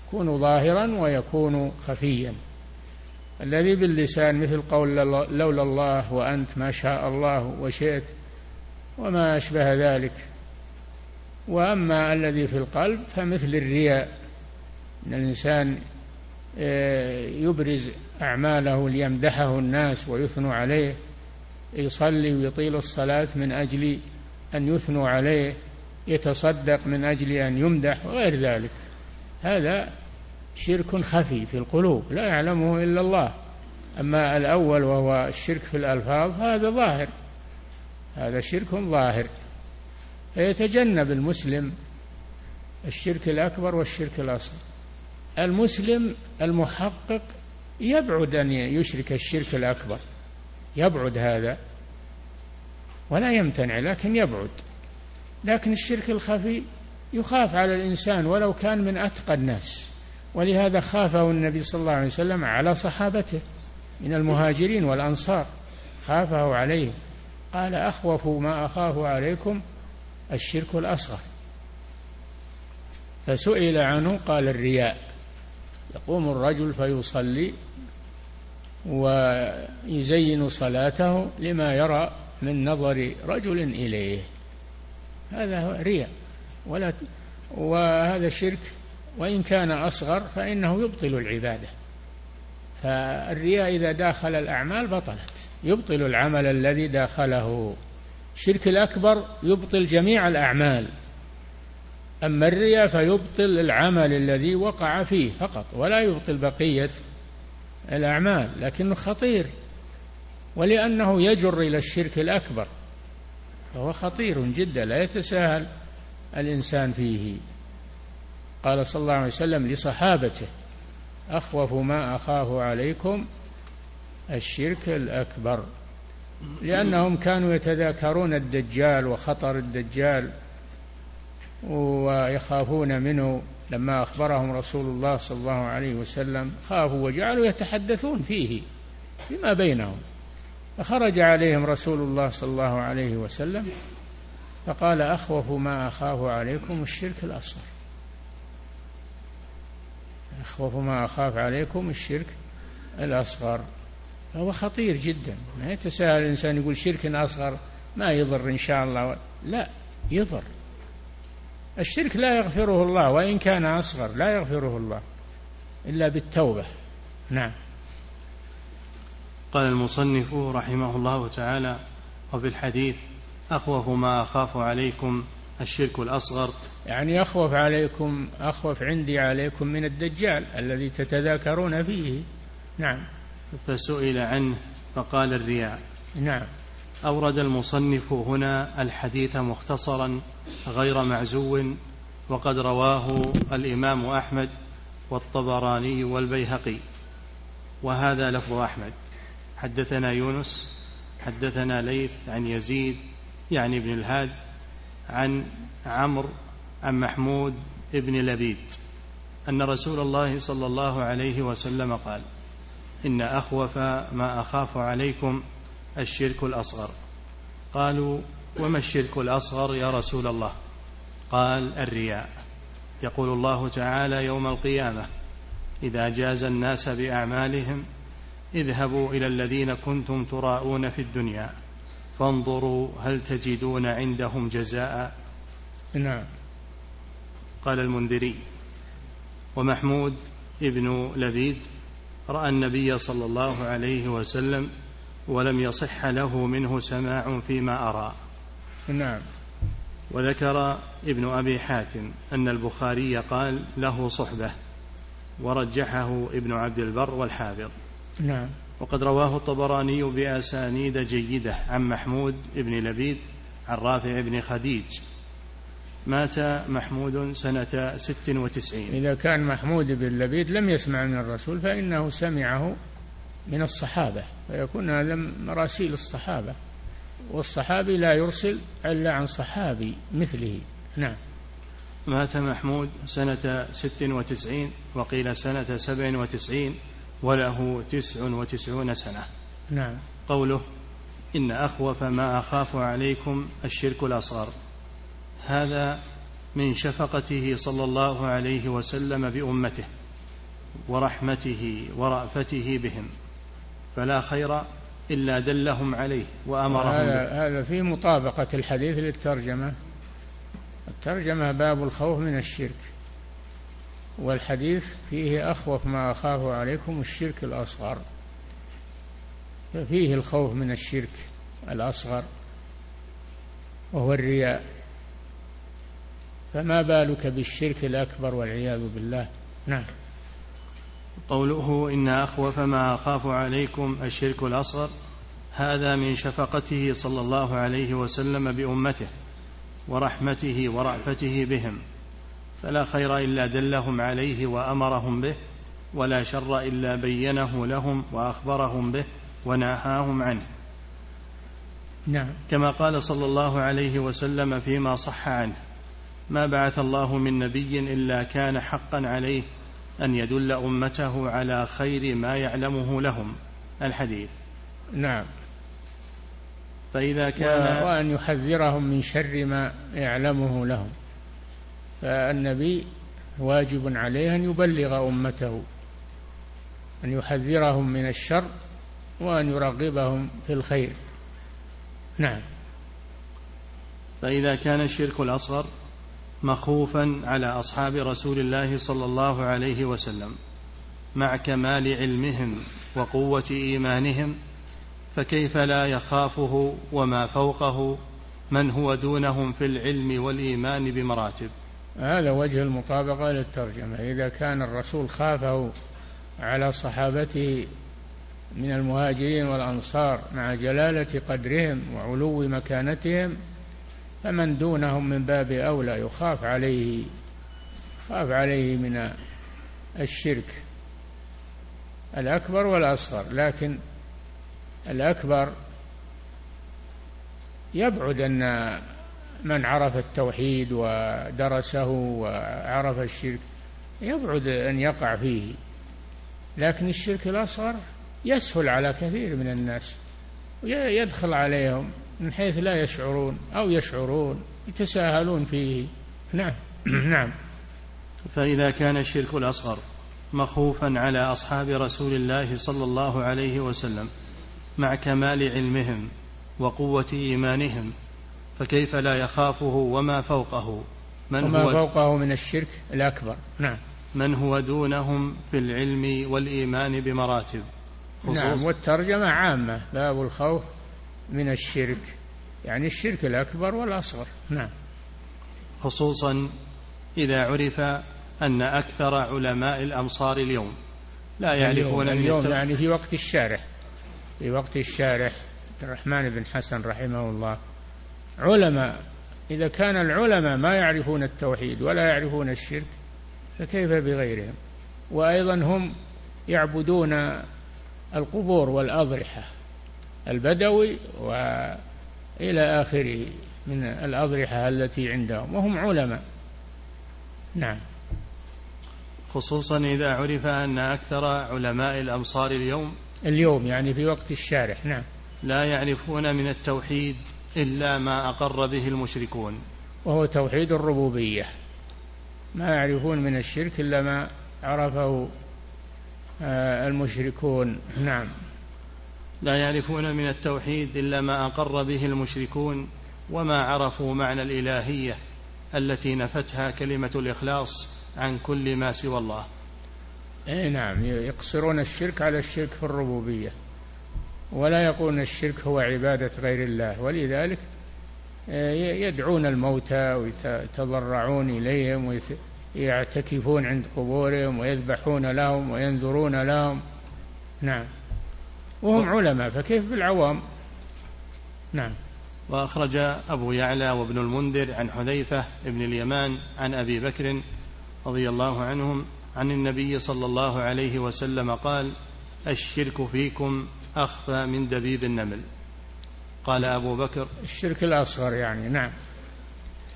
يكون ظاهرا ويكون خفيا. الذي باللسان مثل قول لولا الله وأنت ما شاء الله وشئت وما أشبه ذلك. وأما الذي في القلب فمثل الرياء أن الإنسان آه، يبرز أعماله ليمدحه الناس ويثنوا عليه يصلي ويطيل الصلاة من أجل أن يثنوا عليه يتصدق من أجل أن يمدح وغير ذلك. هذا شرك خفي في القلوب لا يعلمه إلا الله. أما الأول وهو الشرك في الألفاظ هذا ظاهر. هذا شرك ظاهر. فيتجنب المسلم الشرك الأكبر والشرك الأصغر. المسلم المحقق يبعد أن يشرك الشرك الأكبر. يبعد هذا. ولا يمتنع لكن يبعد. لكن الشرك الخفي يخاف على الإنسان ولو كان من أتقى الناس. ولهذا خافه النبي صلى الله عليه وسلم على صحابته من المهاجرين والأنصار. خافه عليه قال أخوف ما أخاف عليكم الشرك الأصغر. فسئل عنه قال الرياء. يقوم الرجل فيصلي ويزين صلاته لما يرى من نظر رجل إليه. هذا رياء ولا وهذا شرك وإن كان أصغر فإنه يبطل العبادة. فالرياء إذا داخل الأعمال بطلت. يبطل العمل الذي داخله. الشرك الأكبر يبطل جميع الأعمال. أما الرياء فيبطل العمل الذي وقع فيه فقط ولا يبطل بقية الأعمال لكنه خطير. ولأنه يجر إلى الشرك الأكبر فهو خطير جدا لا يتساهل الإنسان فيه. قال صلى الله عليه وسلم لصحابته أخوف ما أخاف عليكم الشرك الأكبر لأنهم كانوا يتذاكرون الدجال وخطر الدجال ويخافون منه. لما أخبرهم رسول الله صلى الله عليه وسلم خافوا وجعلوا يتحدثون فيه فيما بينهم فخرج عليهم رسول الله صلى الله عليه وسلم فقال أخوف ما أخاف عليكم الشرك الأصغر. أخوف ما أخاف عليكم الشرك الأصغر. هو خطير جدا. ما يتساهل الإنسان يقول شرك أصغر ما يضر إن شاء الله. لا يضر. الشرك لا يغفره الله وإن كان أصغر لا يغفره الله إلا بالتوبة. نعم. قال المصنف رحمه الله تعالى وفي الحديث أخوف ما أخاف عليكم الشرك الأصغر يعني أخوف عليكم أخوف عندي عليكم من الدجال الذي تتذاكرون فيه. نعم. فسئل عنه فقال الرياء. نعم. أورد المصنف هنا الحديث مختصرا غير معزو وقد رواه الإمام أحمد والطبراني والبيهقي. وهذا لفظ أحمد. حدثنا يونس حدثنا ليث عن يزيد يعني ابن الهاد عن عمرو عن محمود ابن لبيد أن رسول الله صلى الله عليه وسلم قال إن أخوف ما أخاف عليكم الشرك الأصغر. قالوا وما الشرك الأصغر يا رسول الله؟ قال الرياء. يقول الله تعالى يوم القيامة إذا جاز الناس بأعمالهم اذهبوا إلى الذين كنتم تراءون في الدنيا فانظروا هل تجدون عندهم جزاء. نعم. قال المنذري ومحمود ابن لبيد رأى النبي صلى الله عليه وسلم ولم يصح له منه سماع فيما أرى. نعم. وذكر ابن أبي حاتم أن البخاري قال له صحبة ورجحه ابن عبد البر والحافظ. نعم. وقد رواه الطبراني بأسانيد جيدة عن محمود بن لبيد عن رافع بن خديج مات محمود سنة ست وتسعين. إذا كان محمود بن لبيد لم يسمع من الرسول فإنه سمعه من الصحابة فيكون هذا مراسيل الصحابة والصحابي لا يرسل إلا عن صحابي مثله. نعم. مات محمود سنة ست وتسعين وقيل سنة سبع وتسعين وله تسع وتسعون سنة. نعم. قوله إن أخوف ما أخاف عليكم الشرك الأصغر. هذا من شفقته صلى الله عليه وسلم بأمته ورحمته ورأفته بهم فلا خير إلا دلهم عليه وأمرهم هذا, هذا في مطابقة الحديث للترجمة. الترجمة باب الخوف من الشرك والحديث فيه أخوف ما أخاف عليكم الشرك الأصغر. ففيه الخوف من الشرك الأصغر وهو الرياء. فما بالك بالشرك الأكبر والعياذ بالله؟ نعم. قوله إن أخوف ما أخاف عليكم الشرك الأصغر هذا من شفقته صلى الله عليه وسلم بأمته ورحمته ورأفته بهم فلا خير إلا دلهم عليه وأمرهم به ولا شر إلا بينه لهم وأخبرهم به ونهاهم عنه. نعم. كما قال صلى الله عليه وسلم فيما صح عنه. ما بعث الله من نبي إلا كان حقا عليه أن يدل أمته على خير ما يعلمه لهم. الحديث. نعم. فإذا كان وأن يحذرهم من شر ما يعلمه لهم. فالنبي واجب عليه أن يبلغ أمته أن يحذرهم من الشر وأن يرغبهم في الخير. نعم. فإذا كان الشرك الأصغر مخوفا على أصحاب رسول الله صلى الله عليه وسلم مع كمال علمهم وقوة إيمانهم فكيف لا يخافه وما فوقه من هو دونهم في العلم والإيمان بمراتب؟ هذا وجه المطابقة للترجمة. إذا كان الرسول خافه على صحابته من المهاجرين والأنصار مع جلالة قدرهم وعلو مكانتهم فمن دونهم من باب أولى يخاف عليه خاف عليه من الشرك. الأكبر والأصغر. لكن الأكبر يبعد أن من عرف التوحيد ودرسه وعرف الشرك يبعد أن يقع فيه. لكن الشرك الأصغر يسهل على كثير من الناس ويدخل عليهم. من حيث لا يشعرون أو يشعرون يتساهلون فيه. نعم. نعم. فإذا كان الشرك الأصغر مخوفا على أصحاب رسول الله صلى الله عليه وسلم مع كمال علمهم وقوة إيمانهم فكيف لا يخافه وما فوقه؟ من وما هو فوقه من الشرك الأكبر. نعم. من هو دونهم في العلم والإيمان بمراتب؟ نعم. والترجمة عامة باب الخوف من الشرك. يعني الشرك الأكبر والأصغر. نعم. خصوصا إذا عرف أن أكثر علماء الأمصار اليوم لا يعرفون اليوم, اليوم يعني في وقت الشارح. في وقت الشارح الرحمن بن حسن رحمه الله. علماء إذا كان العلماء ما يعرفون التوحيد ولا يعرفون الشرك فكيف بغيرهم؟ وأيضا هم يعبدون القبور والأضرحة. البدوي وإلى آخره من الأضرحة التي عندهم وهم علماء. نعم. خصوصا إذا عرف أن أكثر علماء الأمصار اليوم اليوم يعني في وقت الشارح نعم. لا يعرفون من التوحيد إلا ما أقر به المشركون. وهو توحيد الربوبية. ما يعرفون من الشرك إلا ما عرفه آه، المشركون. نعم. لا يعرفون من التوحيد إلا ما أقر به المشركون وما عرفوا معنى الإلهية التي نفتها كلمة الإخلاص عن كل ما سوى الله. أي نعم يقصرون الشرك على الشرك في الربوبية ولا يقولون الشرك هو عبادة غير الله ولذلك آه، يدعون الموتى ويتضرعون إليهم ويعتكفون عند قبورهم ويذبحون لهم وينذرون لهم. نعم. وهم علماء فكيف بالعوام؟ نعم. وأخرج أبو يعلى وابن المنذر عن حذيفة بن اليمان عن أبي بكر رضي الله عنهم عن النبي صلى الله عليه وسلم قال الشرك فيكم أخفى من دبيب النمل. قال أبو بكر الشرك الأصغر يعني نعم.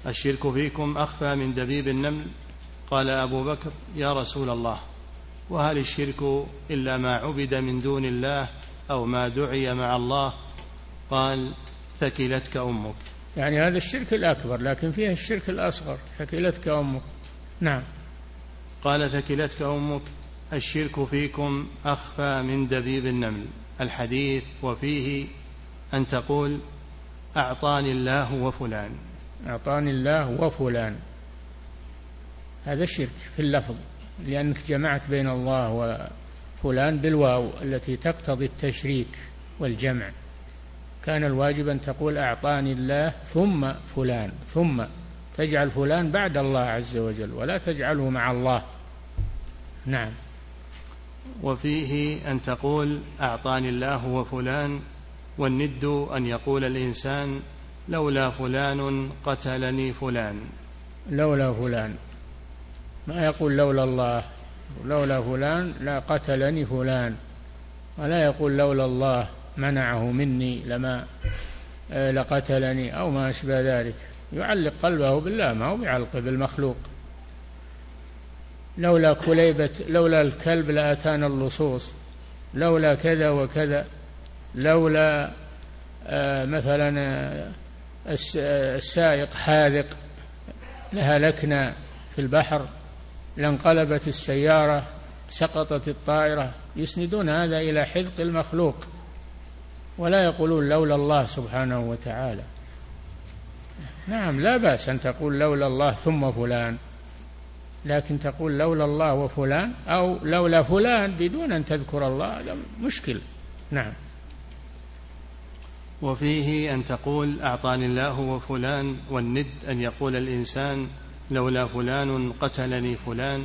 الشرك فيكم أخفى من دبيب النمل. قال أبو بكر يا رسول الله وهل الشرك إلا ما عبد من دون الله أو ما دعي مع الله قال ثكلتك أمك. يعني هذا الشرك الأكبر لكن فيه الشرك الأصغر ثكلتك أمك. نعم. قال ثكلتك أمك الشرك فيكم أخفى من دبيب النمل. الحديث وفيه أن تقول أعطاني الله وفلان. أعطاني الله وفلان. هذا الشرك في اللفظ لأنك جمعت بين الله وفلان بالواو التي تقتضي التشريك والجمع. كان الواجب أن تقول أعطاني الله ثم فلان ثم تجعل فلان بعد الله عز وجل ولا تجعله مع الله. نعم. وفيه أن تقول أعطاني الله وفلان والند أن يقول الإنسان لولا فلان قتلني فلان. لولا فلان. ما يقول لولا الله؟ لولا فلان لا قتلني فلان. ولا يقول لولا الله منعه مني لما آه، لقتلني أو ما أشبه ذلك. يعلق قلبه بالله ما هو بيعلقه بالمخلوق. لولا كليبة لولا الكلب لأتانا اللصوص. لولا كذا وكذا. لولا آه مثلا آه السائق حاذق. لهلكنا في البحر. لانقلبت السيارة سقطت الطائرة. يسندون هذا إلى حذق المخلوق. ولا يقولون لولا الله سبحانه وتعالى. نعم لا بأس أن تقول لولا الله ثم فلان. لكن تقول لولا الله وفلان أو لولا فلان بدون أن تذكر الله هذا مشكل. نعم. وفيه أن تقول أعطاني الله وفلان والند أن يقول الإنسان لولا فلان قتلني فلان.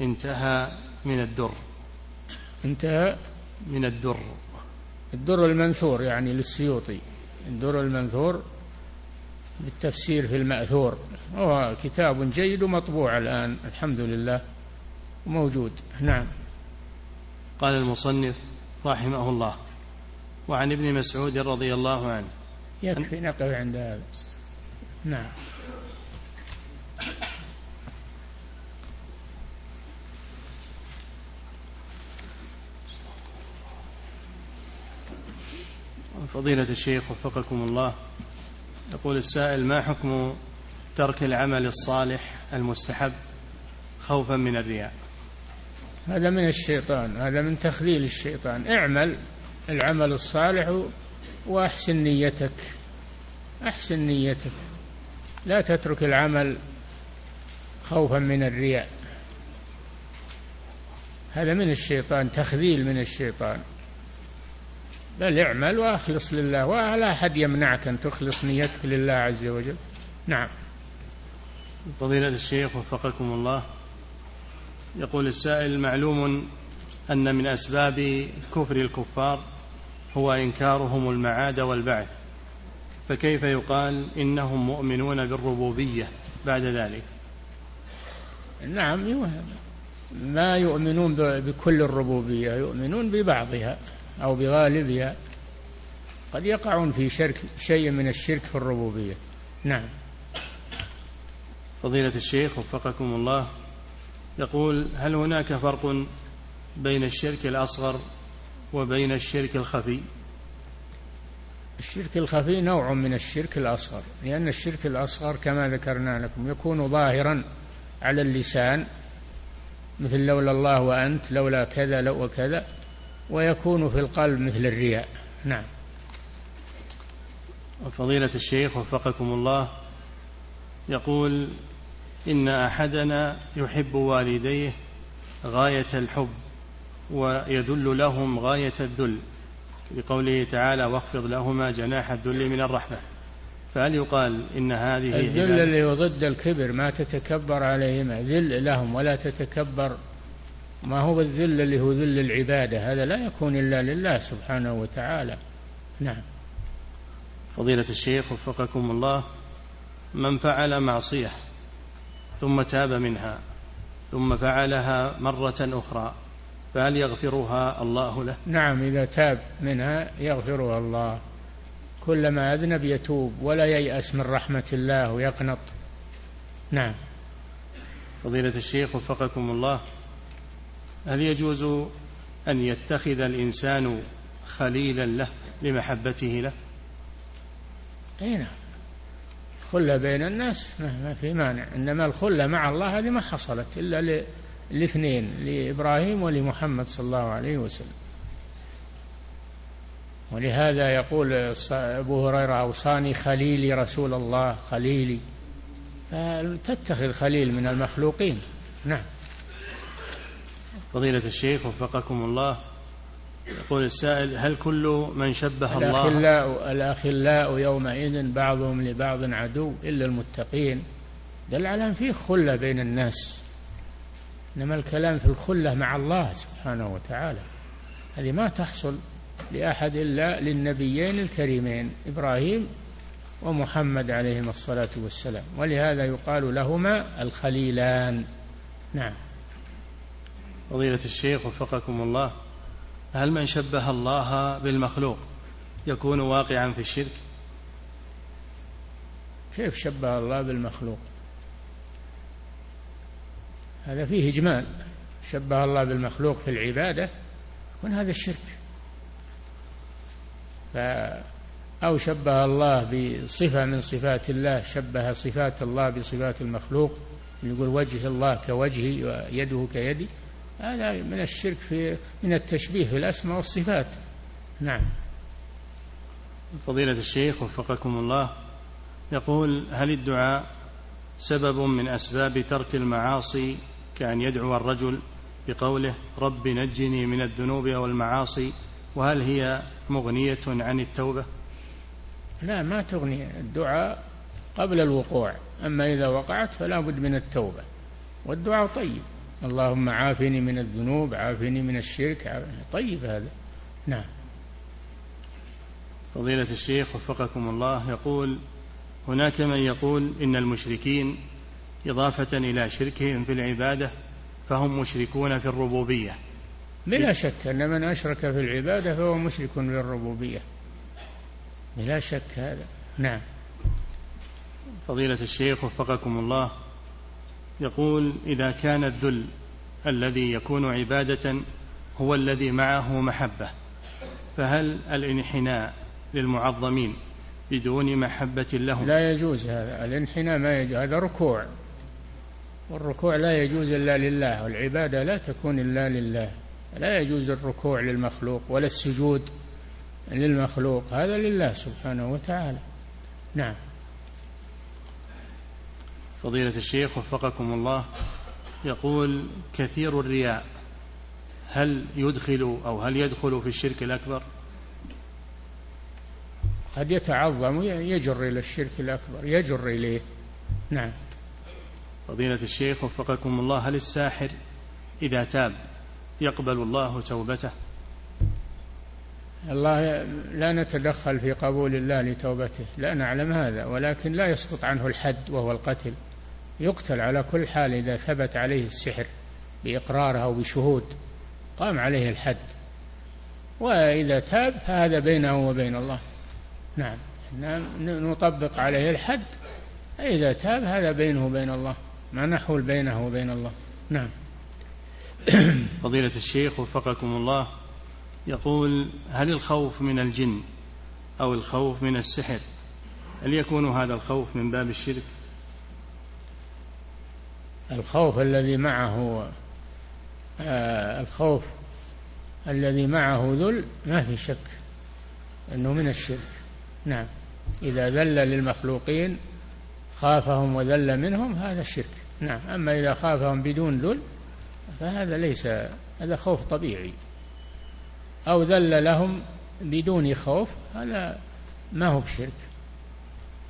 انتهى من الدر. انتهى من الدر. الدر المنثور يعني للسيوطي. الدر المنثور بالتفسير في المأثور. هو كتاب جيد ومطبوع الآن الحمد لله موجود نعم. قال المصنف رحمه الله. وعن ابن مسعود رضي الله عنه. يكفي نقف عند هذا. نعم. فضيلة الشيخ وفقكم الله. يقول السائل ما حكم ترك العمل الصالح المستحب خوفا من الرياء؟ هذا من الشيطان هذا من تخذيل الشيطان. اعمل العمل الصالح واحسن نيتك احسن نيتك. لا تترك العمل خوفا من الرياء. هذا من الشيطان تخذيل من الشيطان. بل اعمل واخلص لله ولا أحد يمنعك أن تخلص نيتك لله عز وجل. نعم. فضيلة الشيخ وفقكم الله يقول السائل معلوم أن من أسباب كفر الكفار هو إنكارهم المعاد والبعث فكيف يقال إنهم مؤمنون بالربوبية بعد ذلك؟ نعم ما يؤمنون بكل الربوبية يؤمنون ببعضها. أو بغالبها قد يقعون في شرك شيء من الشرك في الربوبية. نعم. فضيلة الشيخ وفقكم الله يقول هل هناك فرق بين الشرك الأصغر وبين الشرك الخفي؟ الشرك الخفي نوع من الشرك الأصغر لأن الشرك الأصغر كما ذكرنا لكم يكون ظاهرا على اللسان مثل لولا الله وأنت لولا كذا لو وكذا ويكون في القلب مثل الرياء. نعم. فضيلة الشيخ وفقكم الله يقول إن أحدنا يحب والديه غاية الحب ويذل لهم غاية الذل. لقوله تعالى واخفض لهما جناح الذل من الرحمة. فهل يقال إن هذه الذل اللي ضد الكبر ما تتكبر عليهما. ذل لهم ولا تتكبر ما هو الذل اللي هو ذل العبادة هذا لا يكون إلا لله سبحانه وتعالى. نعم. فضيلة الشيخ وفقكم الله من فعل معصية ثم تاب منها ثم فعلها مرة أخرى فهل يغفرها الله له؟ نعم إذا تاب منها يغفرها الله. كلما أذنب يتوب ولا ييأس من رحمة الله ويقنط. نعم. فضيلة الشيخ وفقكم الله هل يجوز أن يتخذ الإنسان خليلا له لمحبته له؟ أي نعم. خلة بين الناس ما في مانع. إنما الخلة مع الله هذه ما حصلت إلا لإثنين لإبراهيم ولمحمد صلى الله عليه وسلم. ولهذا يقول أبو هريرة أوصاني خليلي رسول الله خليلي. فتتخذ خليل من المخلوقين. نعم. فضيلة الشيخ وفقكم الله. يقول السائل هل كل من شبه الله؟ الأخلاء الأخلاء يومئذ بعضهم لبعض عدو إلا المتقين. دل على أن فيه خلة بين الناس. إنما الكلام في الخلة مع الله سبحانه وتعالى. هذه ما تحصل لأحد إلا للنبيين الكريمين إبراهيم ومحمد عليهما الصلاة والسلام. ولهذا يقال لهما الخليلان. نعم. فضيلة الشيخ وفقكم الله هل من شبه الله بالمخلوق يكون واقعا في الشرك؟ كيف شبه الله بالمخلوق؟ هذا فيه إجمال. شبه الله بالمخلوق في العبادة يكون هذا الشرك. ف أو شبه الله بصفة من صفات الله شبه صفات الله بصفات المخلوق يقول وجه الله كوجهي ويده كيدي. هذا من الشرك في من التشبيه في الأسماء والصفات. نعم. فضيلة الشيخ وفقكم الله يقول هل الدعاء سبب من أسباب ترك المعاصي كأن يدعو الرجل بقوله رب نجني من الذنوب والمعاصي وهل هي مغنية عن التوبة؟ لا ما تغني الدعاء قبل الوقوع أما إذا وقعت فلا بد من التوبة. والدعاء طيب. اللهم عافني من الذنوب عافني من الشرك عافني. طيب هذا. نعم. فضيلة الشيخ وفقكم الله يقول هناك من يقول إن المشركين إضافة إلى شركهم في العبادة فهم مشركون في الربوبية. بلا شك أن من أشرك في العبادة فهو مشرك في الربوبية. بلا شك هذا. نعم. فضيلة الشيخ وفقكم الله يقول إذا كان الذل الذي يكون عبادة هو الذي معه محبة فهل الانحناء للمعظمين بدون محبة لهم؟ لا يجوز هذا الانحناء ما يجوز هذا ركوع. والركوع لا يجوز إلا لله والعبادة لا تكون إلا لله. لا يجوز الركوع للمخلوق ولا السجود للمخلوق هذا لله سبحانه وتعالى. نعم. فضيلة الشيخ وفقكم الله يقول كثير الرياء هل يدخل أو هل يدخل في الشرك الأكبر؟ قد يتعظم يجر إلى الشرك الأكبر يجر إليه. نعم. فضيلة الشيخ وفقكم الله هل الساحر إذا تاب يقبل الله توبته؟ الله لا نتدخل في قبول الله لتوبته لا نعلم هذا ولكن لا يسقط عنه الحد وهو القتل. يقتل على كل حال إذا ثبت عليه السحر بإقراره أو بشهود قام عليه الحد. وإذا تاب فهذا بينه وبين الله. نعم. نطبق عليه الحد. إذا تاب هذا بينه وبين الله. ما نحول بينه وبين الله. نعم. فضيلة الشيخ وفقكم الله يقول هل الخوف من الجن أو الخوف من السحر هل يكون هذا الخوف من باب الشرك؟ الخوف الذي معه آه الخوف الذي معه ذل ما في شك أنه من الشرك. نعم. إذا ذل للمخلوقين خافهم وذل منهم هذا الشرك نعم. أما إذا خافهم بدون ذل فهذا ليس هذا خوف طبيعي. أو ذل لهم بدون خوف هذا ما هو بشرك.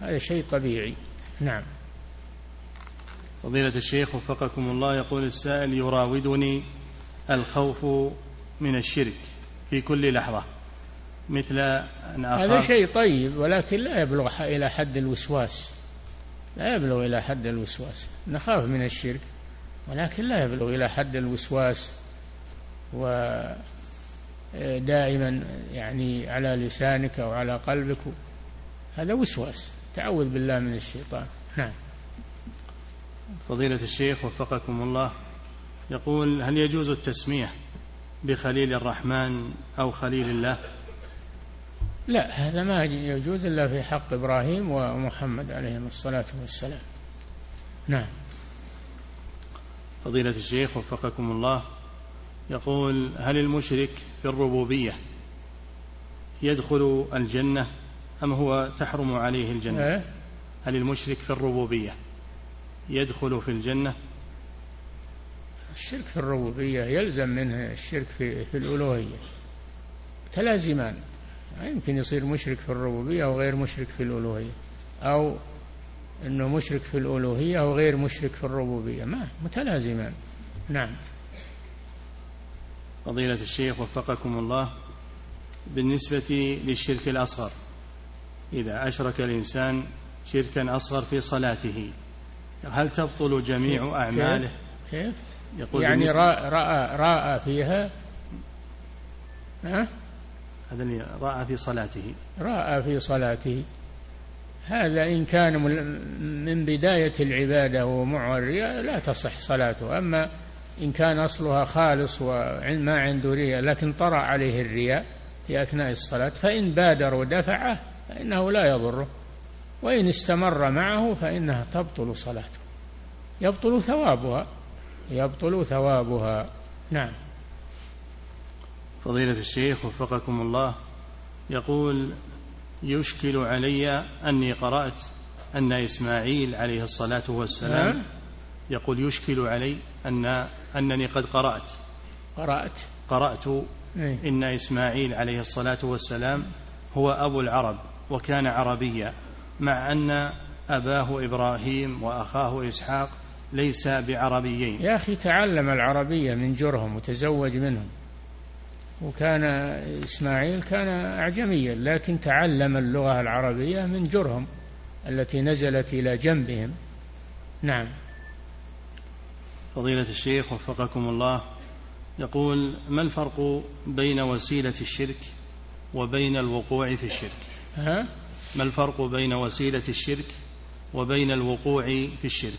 هذا شيء طبيعي. نعم. فضيلة الشيخ وفقكم الله يقول السائل يراودني الخوف من الشرك في كل لحظة مثل أن هذا شيء طيب ولكن لا يبلغ إلى حد الوسواس. لا يبلغ إلى حد الوسواس. نخاف من الشرك ولكن لا يبلغ إلى حد الوسواس ودائما يعني على لسانك أو على قلبك. هذا وسواس. تعوذ بالله من الشيطان. نعم. فضيلة الشيخ وفقكم الله يقول هل يجوز التسمية بخليل الرحمن أو خليل الله؟ لا هذا ما يجوز إلا في حق إبراهيم ومحمد عليهم الصلاة والسلام. نعم. فضيلة الشيخ وفقكم الله يقول هل المشرك في الربوبية يدخل الجنة أم هو تحرم عليه الجنة؟ إيه؟ هل المشرك في الربوبية؟ يدخل في الجنة. الشرك في الربوبية يلزم منه الشرك في, في الألوهية. تلازمان. يمكن يصير مشرك في الربوبية أو غير مشرك في الألوهية. أو أنه مشرك في الألوهية أو غير مشرك في الربوبية. ما متلازمان. نعم. فضيلة الشيخ وفقكم الله. بالنسبة للشرك الأصغر إذا أشرك الإنسان شركا أصغر في صلاته هل تبطل جميع أعماله؟ كيف؟ يقول يعني رأى, رأى, رأى فيها؟ ها؟ هذا اللي رأى في صلاته. رأى في صلاته. هذا إن كان من بداية العبادة ومع الرياء لا تصح صلاته. أما إن كان أصلها خالص وما عنده رياء لكن طرأ عليه الرياء في أثناء الصلاة فإن بادر ودفعه فإنه لا يضره. وإن استمر معه فإنها تبطل صلاته. يبطل ثوابها يبطل ثوابها. نعم. فضيلة الشيخ وفقكم الله يقول يشكل علي أني قرأت أن إسماعيل عليه الصلاة والسلام يقول يشكل علي أن أنني قد قرأت. قرأت. قرأت إيه؟ إن إسماعيل عليه الصلاة والسلام هو أبو العرب وكان عربيا. مع أن أباه إبراهيم وأخاه إسحاق ليس بعربيين. يا أخي تعلم العربية من جرهم وتزوج منهم. وكان إسماعيل كان أعجميا لكن تعلم اللغة العربية من جرهم التي نزلت إلى جنبهم. نعم. فضيلة الشيخ وفقكم الله يقول ما الفرق بين وسيلة الشرك وبين الوقوع في الشرك؟ ها؟ ما الفرق بين وسيلة الشرك وبين الوقوع في الشرك؟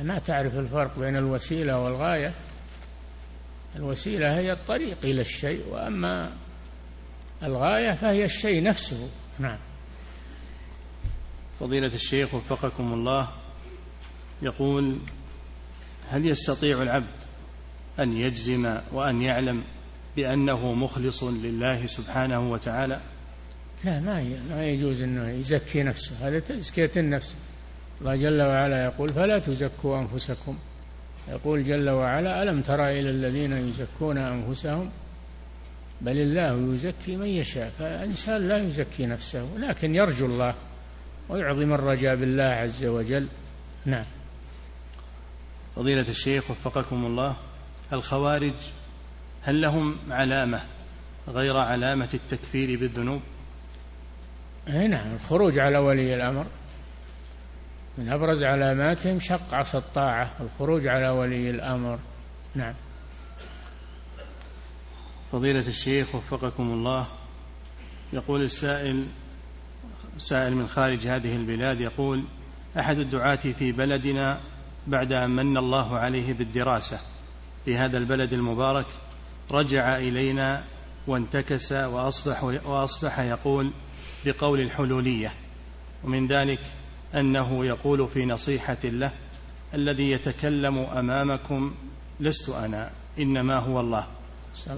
ما تعرف الفرق بين الوسيلة والغاية؟ الوسيلة هي الطريق إلى الشيء وأما الغاية فهي الشيء نفسه. نعم. فضيلة الشيخ وفقكم الله يقول هل يستطيع العبد أن يجزم وأن يعلم بأنه مخلص لله سبحانه وتعالى؟ لا ما ما يجوز أنه يزكي نفسه هذا تزكية النفس. الله جل وعلا يقول فلا تزكوا أنفسكم. يقول جل وعلا ألم تر إلى الذين يزكون أنفسهم؟ بل الله يزكي من يشاء. فالإنسان لا يزكي نفسه لكن يرجو الله ويعظم الرجاء بالله عز وجل. نعم. فضيلة الشيخ وفقكم الله الخوارج هل لهم علامة غير علامة التكفير بالذنوب؟ نعم الخروج على ولي الأمر. من أبرز علاماتهم شق عصا الطاعة الخروج على ولي الأمر. نعم. فضيلة الشيخ وفقكم الله يقول السائل سائل من خارج هذه البلاد يقول أحد الدعاة في بلدنا بعد أن من الله عليه بالدراسة في هذا البلد المبارك رجع إلينا وانتكس وأصبح, وأصبح يقول بقول الحلولية ومن ذلك أنه يقول في نصيحة له الذي يتكلم أمامكم لست أنا إنما هو الله.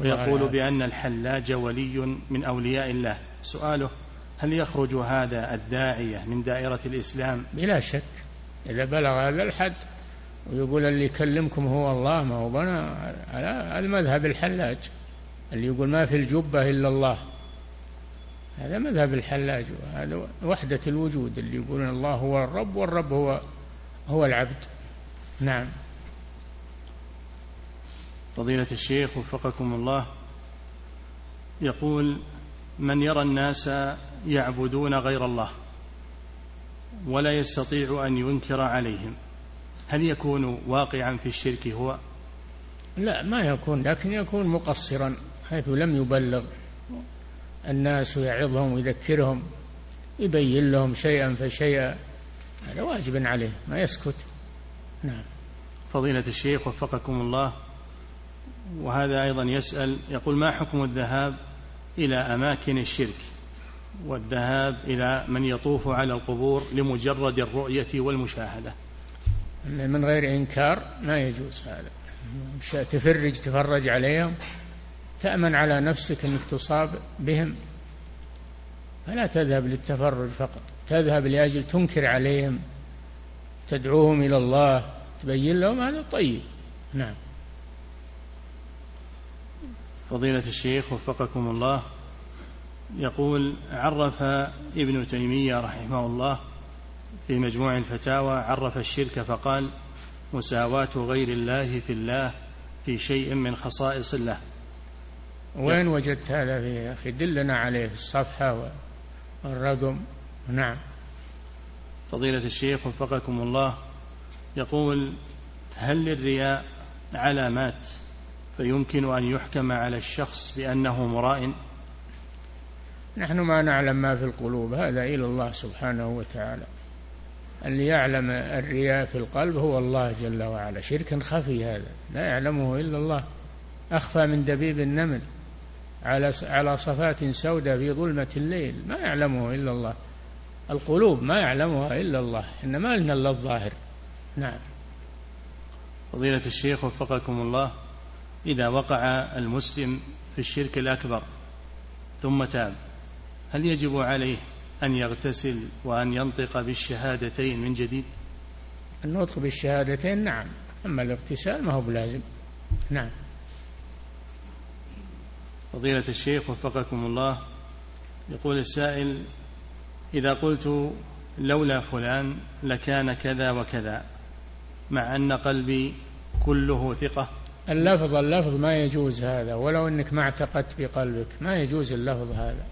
ويقول بأن الحلاج ولي من أولياء الله. سؤاله هل يخرج هذا الداعية من دائرة الإسلام؟ بلا شك. إذا بلغ هذا الحد ويقول اللي يكلمكم هو الله ما هو بنا على المذهب الحلاج. اللي يقول ما في الجبة إلا الله. هذا مذهب الحلاج هذا وحدة الوجود اللي يقولون الله هو الرب والرب هو هو العبد. نعم. فضيلة الشيخ وفقكم الله يقول من يرى الناس يعبدون غير الله ولا يستطيع أن ينكر عليهم هل يكون واقعا في الشرك هو؟ لا ما يكون لكن يكون مقصرا حيث لم يبلغ. الناس ويعظهم ويذكرهم يبين لهم شيئا فشيئا. هذا واجب عليه ما يسكت. نعم. فضيلة الشيخ وفقكم الله. وهذا أيضا يسأل يقول ما حكم الذهاب إلى أماكن الشرك؟ والذهاب إلى من يطوف على القبور لمجرد الرؤية والمشاهدة. من غير إنكار ما يجوز هذا. تفرج تفرج عليهم. تأمن على نفسك أنك تصاب بهم فلا تذهب للتفرج فقط تذهب لأجل تنكر عليهم تدعوهم إلى الله تبين لهم هذا طيب. نعم. فضيلة الشيخ وفقكم الله يقول عرف ابن تيمية رحمه الله في مجموع الفتاوى عرف الشرك فقال مساواة غير الله في الله في شيء من خصائص الله. وين وجدت هذا في يا أخي دلنا عليه في الصفحة والرقم. نعم. فضيلة الشيخ وفقكم الله يقول هل للرياء علامات فيمكن أن يحكم على الشخص بأنه مرائن نحن ما نعلم ما في القلوب هذا إلى الله سبحانه وتعالى. اللي يعلم الرياء في القلب هو الله جل وعلا. شرك خفي هذا لا يعلمه إلا الله. أخفى من دبيب النمل. على على صفات سوداء في ظلمة الليل. ما يعلمه إلا الله. القلوب ما يعلمها إلا الله. إنما لنا إلا الظاهر. نعم. فضيلة الشيخ وفقكم الله إذا وقع المسلم في الشرك الأكبر ثم تاب هل يجب عليه أن يغتسل وأن ينطق بالشهادتين من جديد؟ النطق بالشهادتين نعم أما الاغتسال ما هو بلازم. نعم. فضيلة الشيخ وفقكم الله يقول السائل إذا قلت لولا فلان لكان كذا وكذا مع أن قلبي كله ثقة؟ اللفظ اللفظ ما يجوز هذا ولو أنك ما اعتقدت بقلبك ما يجوز اللفظ هذا.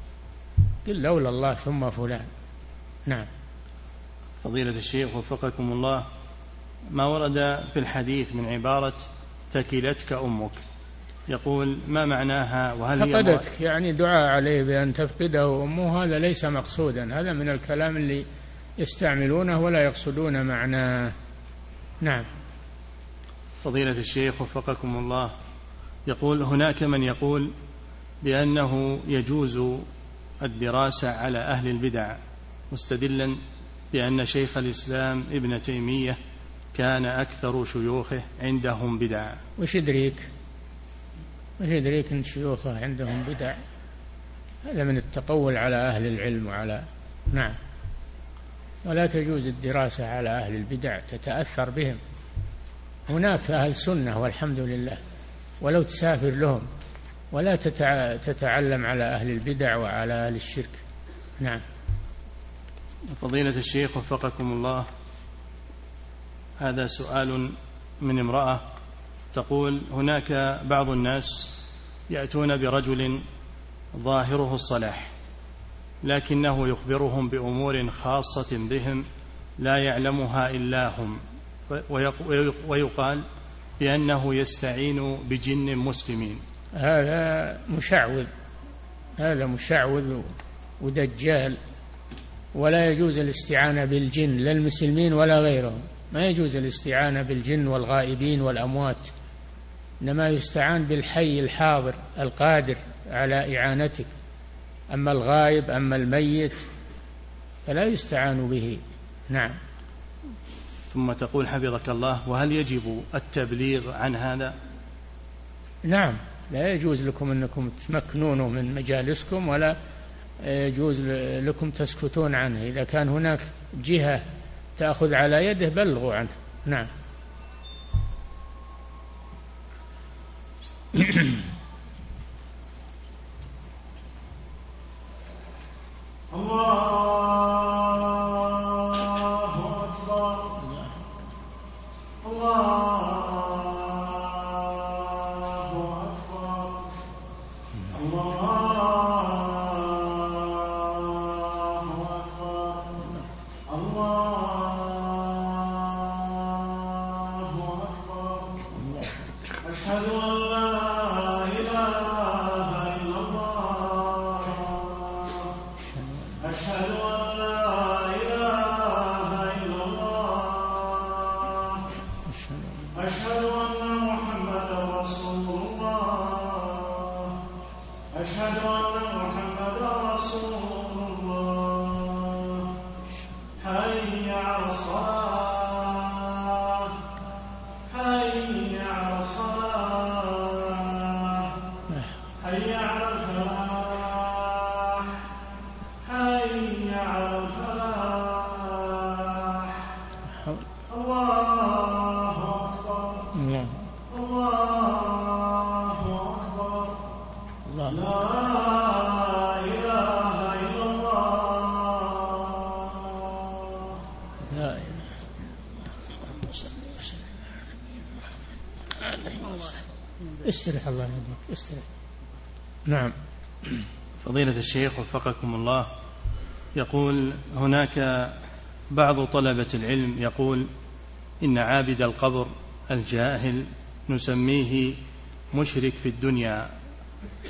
قل لولا الله ثم فلان. نعم. فضيلة الشيخ وفقكم الله ما ورد في الحديث من عبارة ثكلتك أمك يقول ما معناها وهل هي فقدتك يعني دعاء عليه بأن تفقده أمه هذا ليس مقصودا هذا من الكلام اللي يستعملونه ولا يقصدون معناه. نعم. فضيلة الشيخ وفقكم الله يقول هناك من يقول بأنه يجوز الدراسة على أهل البدع مستدلا بأن شيخ الإسلام ابن تيمية كان أكثر شيوخه عندهم بدع. وش يدريك؟ وش يدريك أن شيوخه عندهم بدع. هذا من التقول على أهل العلم وعلى نعم. ولا تجوز الدراسة على أهل البدع تتأثر بهم. هناك أهل سنة والحمد لله ولو تسافر لهم ولا تتعلم على أهل البدع وعلى أهل الشرك. نعم. فضيلة الشيخ وفقكم الله هذا سؤال من امرأة تقول هناك بعض الناس يأتون برجل ظاهره الصلاح لكنه يخبرهم بأمور خاصة بهم لا يعلمها إلا هم ويقال بأنه يستعين بجن مسلمين. هذا مشعوذ هذا مشعوذ ودجال ولا يجوز الاستعانة بالجن لا المسلمين ولا غيرهم. ما يجوز الاستعانة بالجن والغائبين والأموات. إنما يستعان بالحي الحاضر القادر على إعانتك. أما الغائب أما الميت فلا يستعان به. نعم. ثم تقول حفظك الله وهل يجب التبليغ عن هذا؟ نعم. لا يجوز لكم أنكم تمكنون من مجالسكم ولا يجوز لكم تسكتون عنه. إذا كان هناك جهة تأخذ على يده بلغوا عنه. نعم. Mm-hmm. الشيخ وفقكم الله. يقول هناك بعض طلبة العلم يقول إن عابد القبر الجاهل نسميه مشرك في الدنيا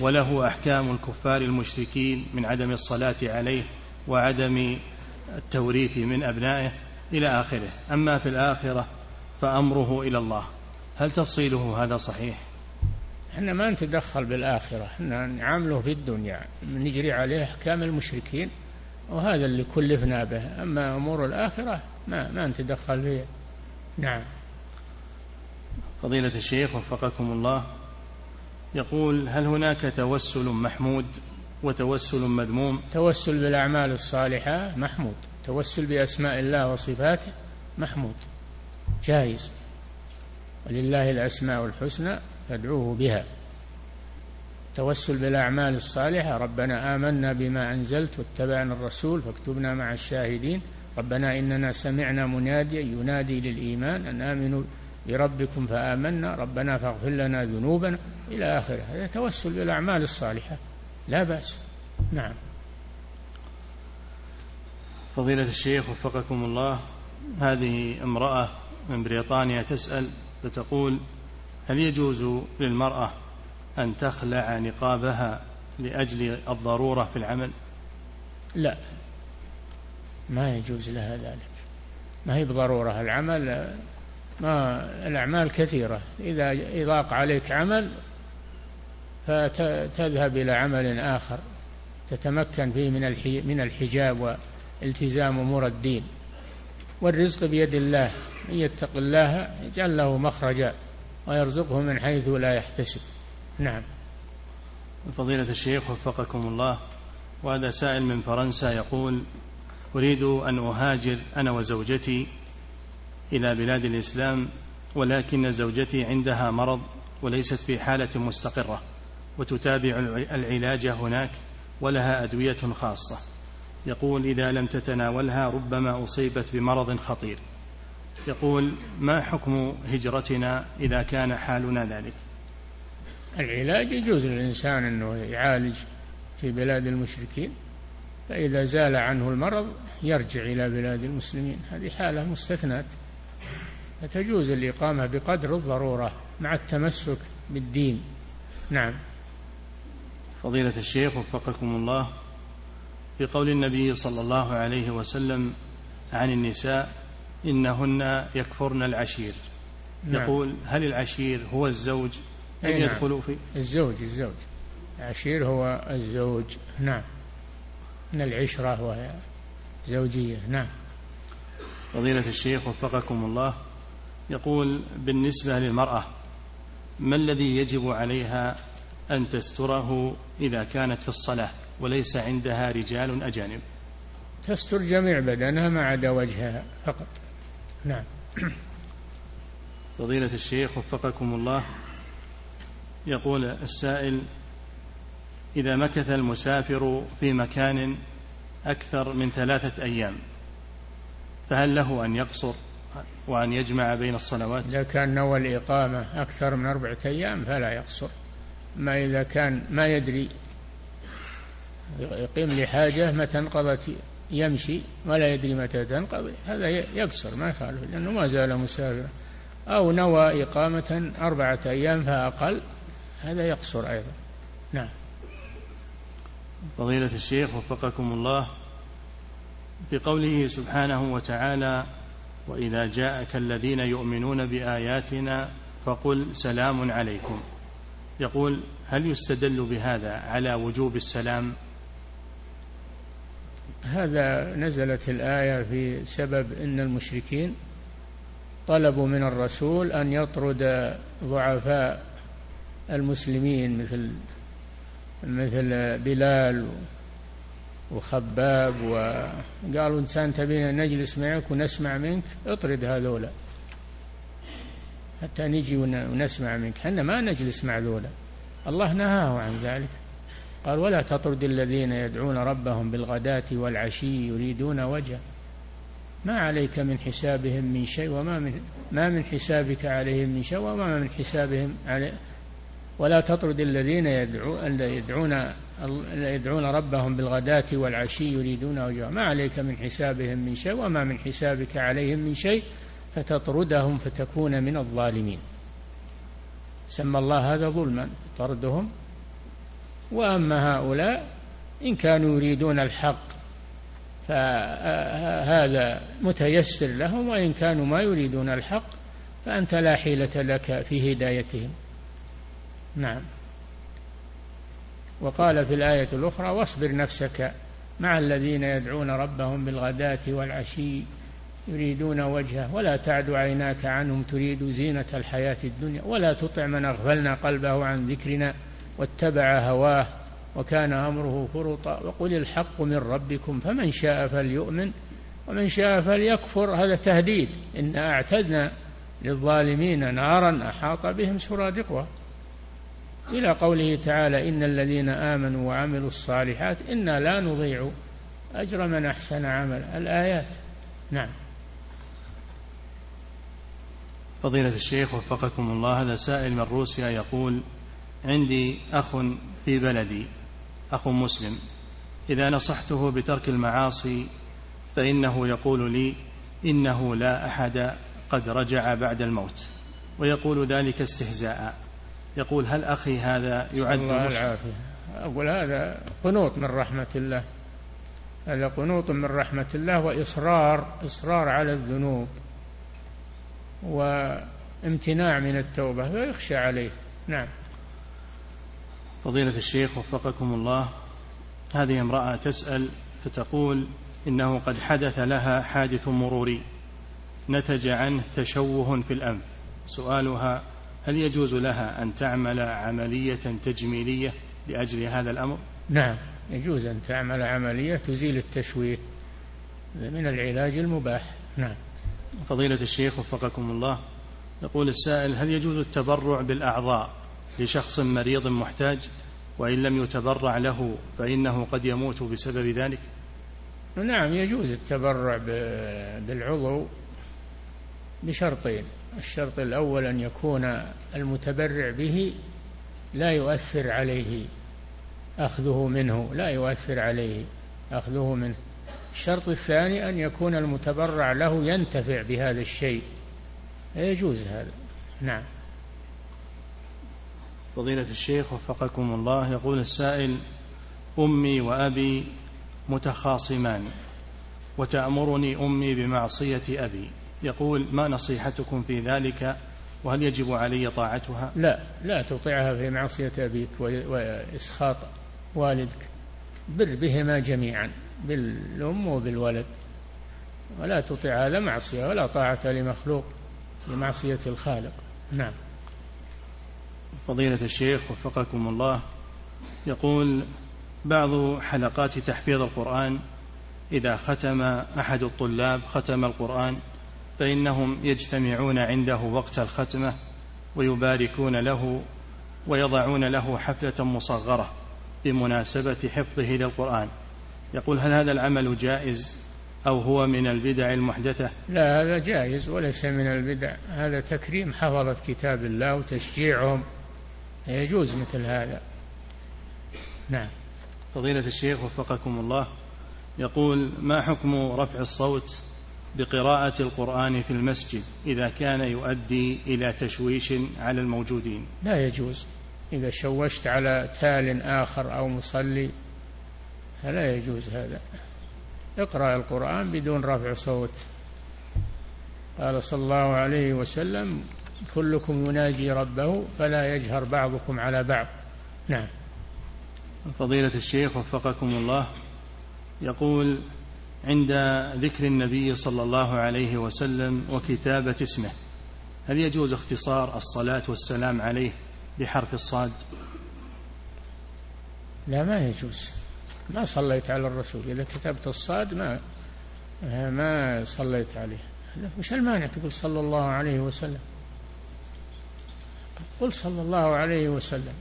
وله أحكام الكفار المشركين من عدم الصلاة عليه وعدم التوريث من أبنائه إلى آخره. أما في الآخرة فأمره إلى الله. هل تفصيله هذا صحيح؟ إحنا ما نتدخل بالآخرة إحنا نعامله في الدنيا نجري عليه أحكام المشركين وهذا اللي كلفنا به. أما أمور الآخرة ما ما نتدخل فيها. نعم. فضيلة الشيخ وفقكم الله يقول هل هناك توسل محمود وتوسل مذموم؟ توسل بالأعمال الصالحة محمود. توسل بأسماء الله وصفاته محمود. جائز ولله الأسماء الحسنى فادعوه بها. توسل بالأعمال الصالحة. ربنا آمنا بما أنزلت واتبعنا الرسول فاكتبنا مع الشاهدين. ربنا إننا سمعنا مناديا ينادي للإيمان أن آمنوا بربكم فآمنا. ربنا فاغفر لنا ذنوبنا. إلى آخره هذا توسل بالأعمال الصالحة. لا بأس. نعم. فضيلة الشيخ وفقكم الله هذه امرأة من بريطانيا تسأل فتقول هل يجوز للمرأة أن تخلع نقابها لأجل الضرورة في العمل؟ لا. ما يجوز لها ذلك. ما هي بضرورة العمل؟ ما الأعمال كثيرة. إذا ضاق عليك عمل فتذهب إلى عمل آخر. تتمكن فيه من من الحجاب والتزام أمور الدين. والرزق بيد الله. من يتق الله يجعل له مخرجا. ويرزقه من حيث لا يحتسب. نعم. فضيلة الشيخ وفقكم الله وهذا سائل من فرنسا يقول أريد أن أهاجر أنا وزوجتي إلى بلاد الإسلام ولكن زوجتي عندها مرض وليست في حالة مستقرة وتتابع العلاج هناك ولها أدوية خاصة. يقول إذا لم تتناولها ربما أصيبت بمرض خطير. يقول ما حكم هجرتنا إذا كان حالنا ذلك؟ العلاج يجوز للإنسان أنه يعالج في بلاد المشركين فإذا زال عنه المرض يرجع إلى بلاد المسلمين. هذه حالة مستثنات فتجوز الإقامة بقدر الضرورة مع التمسك بالدين. نعم. فضيلة الشيخ وفقكم الله في قول النبي صلى الله عليه وسلم عن النساء إنهن يكفرن العشير. نعم. يقول هل العشير هو الزوج؟ أم نعم. يدخل في؟ الزوج الزوج. العشير هو الزوج. نعم. من العشرة وهي زوجية. نعم. فضيلة الشيخ وفقكم الله يقول بالنسبة للمرأة ما الذي يجب عليها أن تستره إذا كانت في الصلاة وليس عندها رجال أجانب؟ تستر جميع بدنها ما عدا وجهها فقط. نعم. فضيلة الشيخ وفقكم الله يقول السائل إذا مكث المسافر في مكان أكثر من ثلاثة أيام فهل له أن يقصر وأن يجمع بين الصلوات؟ إذا كان نوى الإقامة أكثر من أربعة أيام فلا يقصر. ما إذا كان ما يدري يقيم لحاجة متى انقضت يمشي ولا يدري متى تنقضي. هذا يقصر ما يخالف لأنه ما زال مسافرا أو نوى إقامة أربعة أيام فأقل هذا يقصر أيضا. نعم. فضيلة الشيخ وفقكم الله في قوله سبحانه وتعالى وإذا جاءك الذين يؤمنون بآياتنا فقل سلام عليكم. يقول هل يستدل بهذا على وجوب السلام هذا نزلت الآية في سبب أن المشركين طلبوا من الرسول أن يطرد ضعفاء المسلمين مثل مثل بلال وخباب وقالوا إنسان تبينا نجلس معك ونسمع منك اطرد هذولا. حتى نجي ونسمع منك. حنا ما نجلس مع ذولا. الله نهاه عن ذلك. قال ولا تطرد الذين يدعون ربهم بالغداة والعشي يريدون وجهه. ما عليك من حسابهم من شيء وما من ما من حسابك عليهم من شيء وما من حسابهم علي ولا تطرد الذين يدعون يدعون يدعون ربهم بالغداة والعشي يريدون وجهه. ما عليك من حسابهم من شيء وما من حسابك عليهم من شيء فتطردهم فتكون من الظالمين. سمى الله هذا ظلما. طردهم وأما هؤلاء إن كانوا يريدون الحق فهذا متيسر لهم وإن كانوا ما يريدون الحق فأنت لا حيلة لك في هدايتهم. نعم. وقال في الآية الأخرى واصبر نفسك مع الذين يدعون ربهم بالغداة والعشي يريدون وجهه ولا تعد عيناك عنهم تريد زينة الحياة الدنيا ولا تطع من أغفلنا قلبه عن ذكرنا واتبع هواه وكان أمره فرطا وقل الحق من ربكم فمن شاء فليؤمن ومن شاء فليكفر. هذا تهديد. إنا أعتدنا للظالمين نارا أحاط بهم سرادقها إلى قوله تعالى إن الذين آمنوا وعملوا الصالحات إنا لا نضيع أجر من أحسن عملا. الآيات. نعم. فضيلة الشيخ وفقكم الله هذا سائل من روسيا يقول عندي أخ في بلدي أخ مسلم. إذا نصحته بترك المعاصي فإنه يقول لي إنه لا أحد قد رجع بعد الموت ويقول ذلك استهزاء. يقول هل أخي هذا يعد الله العافية. أقول هذا قنوط من رحمة الله. هذا قنوط من رحمة الله وإصرار إصرار على الذنوب وامتناع من التوبة فيخشى عليه. نعم. فضيلة الشيخ وفقكم الله هذه امرأة تسأل فتقول إنه قد حدث لها حادث مروري نتج عنه تشوه في الأنف. سؤالها هل يجوز لها أن تعمل عملية تجميلية لأجل هذا الأمر؟ نعم يجوز أن تعمل عملية تزيل التشويه من العلاج المباح. نعم. فضيلة الشيخ وفقكم الله يقول السائل هل يجوز التبرع بالأعضاء؟ لشخص مريض محتاج وإن لم يتبرع له فإنه قد يموت بسبب ذلك؟ نعم يجوز التبرع بالعضو بشرطين. الشرط الأول أن يكون المتبرع به لا يؤثر عليه أخذه منه لا يؤثر عليه أخذه منه. الشرط الثاني أن يكون المتبرع له ينتفع بهذا الشيء. يجوز هذا. نعم. فضيلة الشيخ وفقكم الله يقول السائل أمي وأبي متخاصمان وتأمرني أمي بمعصية أبي. يقول ما نصيحتكم في ذلك؟ وهل يجب علي طاعتها؟ لا لا تطيعها في معصية أبيك وإسخاط والدك. بر بهما جميعا بالأم وبالولد. ولا تطيع هذا معصية ولا طاعة لمخلوق لمعصية الخالق. نعم. فضيلة الشيخ وفقكم الله يقول بعض حلقات تحفيظ القرآن إذا ختم أحد الطلاب ختم القرآن فإنهم يجتمعون عنده وقت الختمة ويباركون له ويضعون له حفلة مصغرة بمناسبة حفظه للقرآن. يقول هل هذا العمل جائز أو هو من البدع المحدثة؟ لا هذا جائز وليس من البدع. هذا تكريم حفظة كتاب الله وتشجيعهم يجوز مثل هذا. نعم. فضيلة الشيخ وفقكم الله يقول ما حكم رفع الصوت بقراءة القرآن في المسجد إذا كان يؤدي إلى تشويش على الموجودين؟ لا يجوز. إذا شوشت على تال آخر أو مصلي فلا يجوز هذا. اقرأ القرآن بدون رفع صوت. قال صلى الله عليه وسلم كلكم يناجي ربه فلا يجهر بعضكم على بعض. نعم. فضيلة الشيخ وفقكم الله يقول عند ذكر النبي صلى الله عليه وسلم وكتابة اسمه هل يجوز اختصار الصلاة والسلام عليه بحرف الصاد؟ لا ما يجوز. ما صليت على الرسول. إذا كتبت الصاد ما ما صليت عليه. وش المانع تقول صلى الله عليه وسلم؟ قل صلى الله عليه وسلم.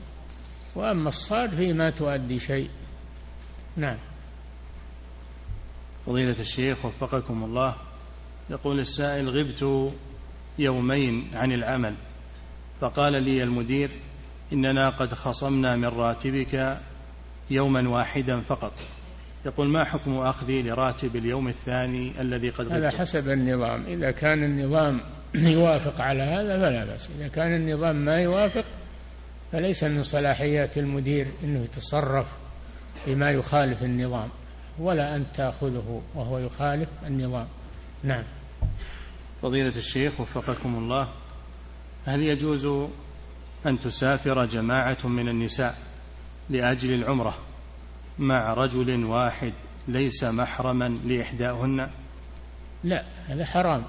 وأما الصاد فيه ما تؤدي شيء. نعم. فضيلة الشيخ وفقكم الله يقول السائل غبت يومين عن العمل فقال لي المدير إننا قد خصمنا من راتبك يوما واحدا فقط. يقول ما حكم أخذي لراتب اليوم الثاني الذي قد هذا حسب النظام. إذا كان النظام يوافق على هذا فلا بأس. إذا كان النظام ما يوافق فليس من صلاحيات المدير أنه يتصرف بما يخالف النظام ولا أن تأخذه وهو يخالف النظام. نعم. فضيلة الشيخ وفقكم الله هل يجوز أن تسافر جماعة من النساء لأجل العمرة مع رجل واحد ليس محرما لإحداهن؟ لا هذا حرام.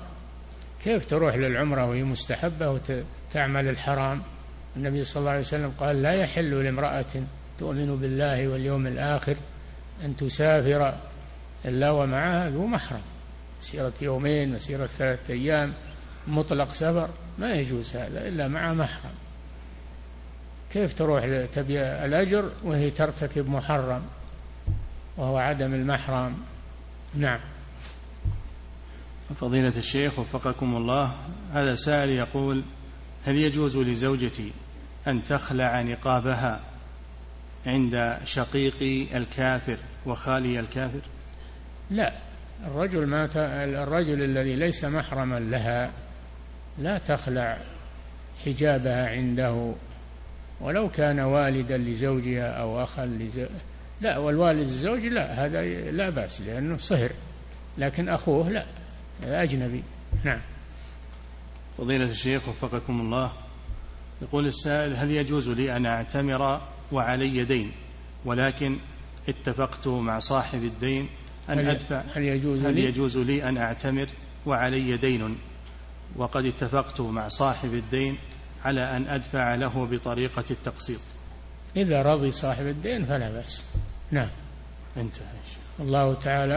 كيف تروح للعمرة وهي مستحبة وتعمل الحرام؟ النبي صلى الله عليه وسلم قال لا يحل لامرأة تؤمن بالله واليوم الآخر أن تسافر إلا ومعها ذو محرم. مسيرة يومين مسيرة ثلاثة أيام مطلق سفر ما يجوز هذا إلا مع محرم. كيف تروح تبي الأجر وهي ترتكب محرم وهو عدم المحرم؟ نعم. فضيلة الشيخ وفقكم الله هذا سائل يقول هل يجوز لزوجتي أن تخلع نقابها عند شقيقي الكافر وخالي الكافر؟ لا الرجل ما الرجل الذي ليس محرما لها لا تخلع حجابها عنده ولو كان والدا لزوجها أو أخا لزوجها لا والوالد الزوج لا هذا لا بأس لأنه صهر لكن أخوه لا. أجنبي نعم. فضيلة الشيخ وفقكم الله يقول السائل هل يجوز لي أن أعتمر وعلي دين ولكن اتفقت مع صاحب الدين أن هل أدفع؟ هل يجوز هل يجوز لي أن أعتمر وعلي دين؟ وقد اتفقت مع صاحب الدين على أن أدفع له بطريقة التقسيط. إذا رضي صاحب الدين فلا بأس. نعم. انتهى الله تعالى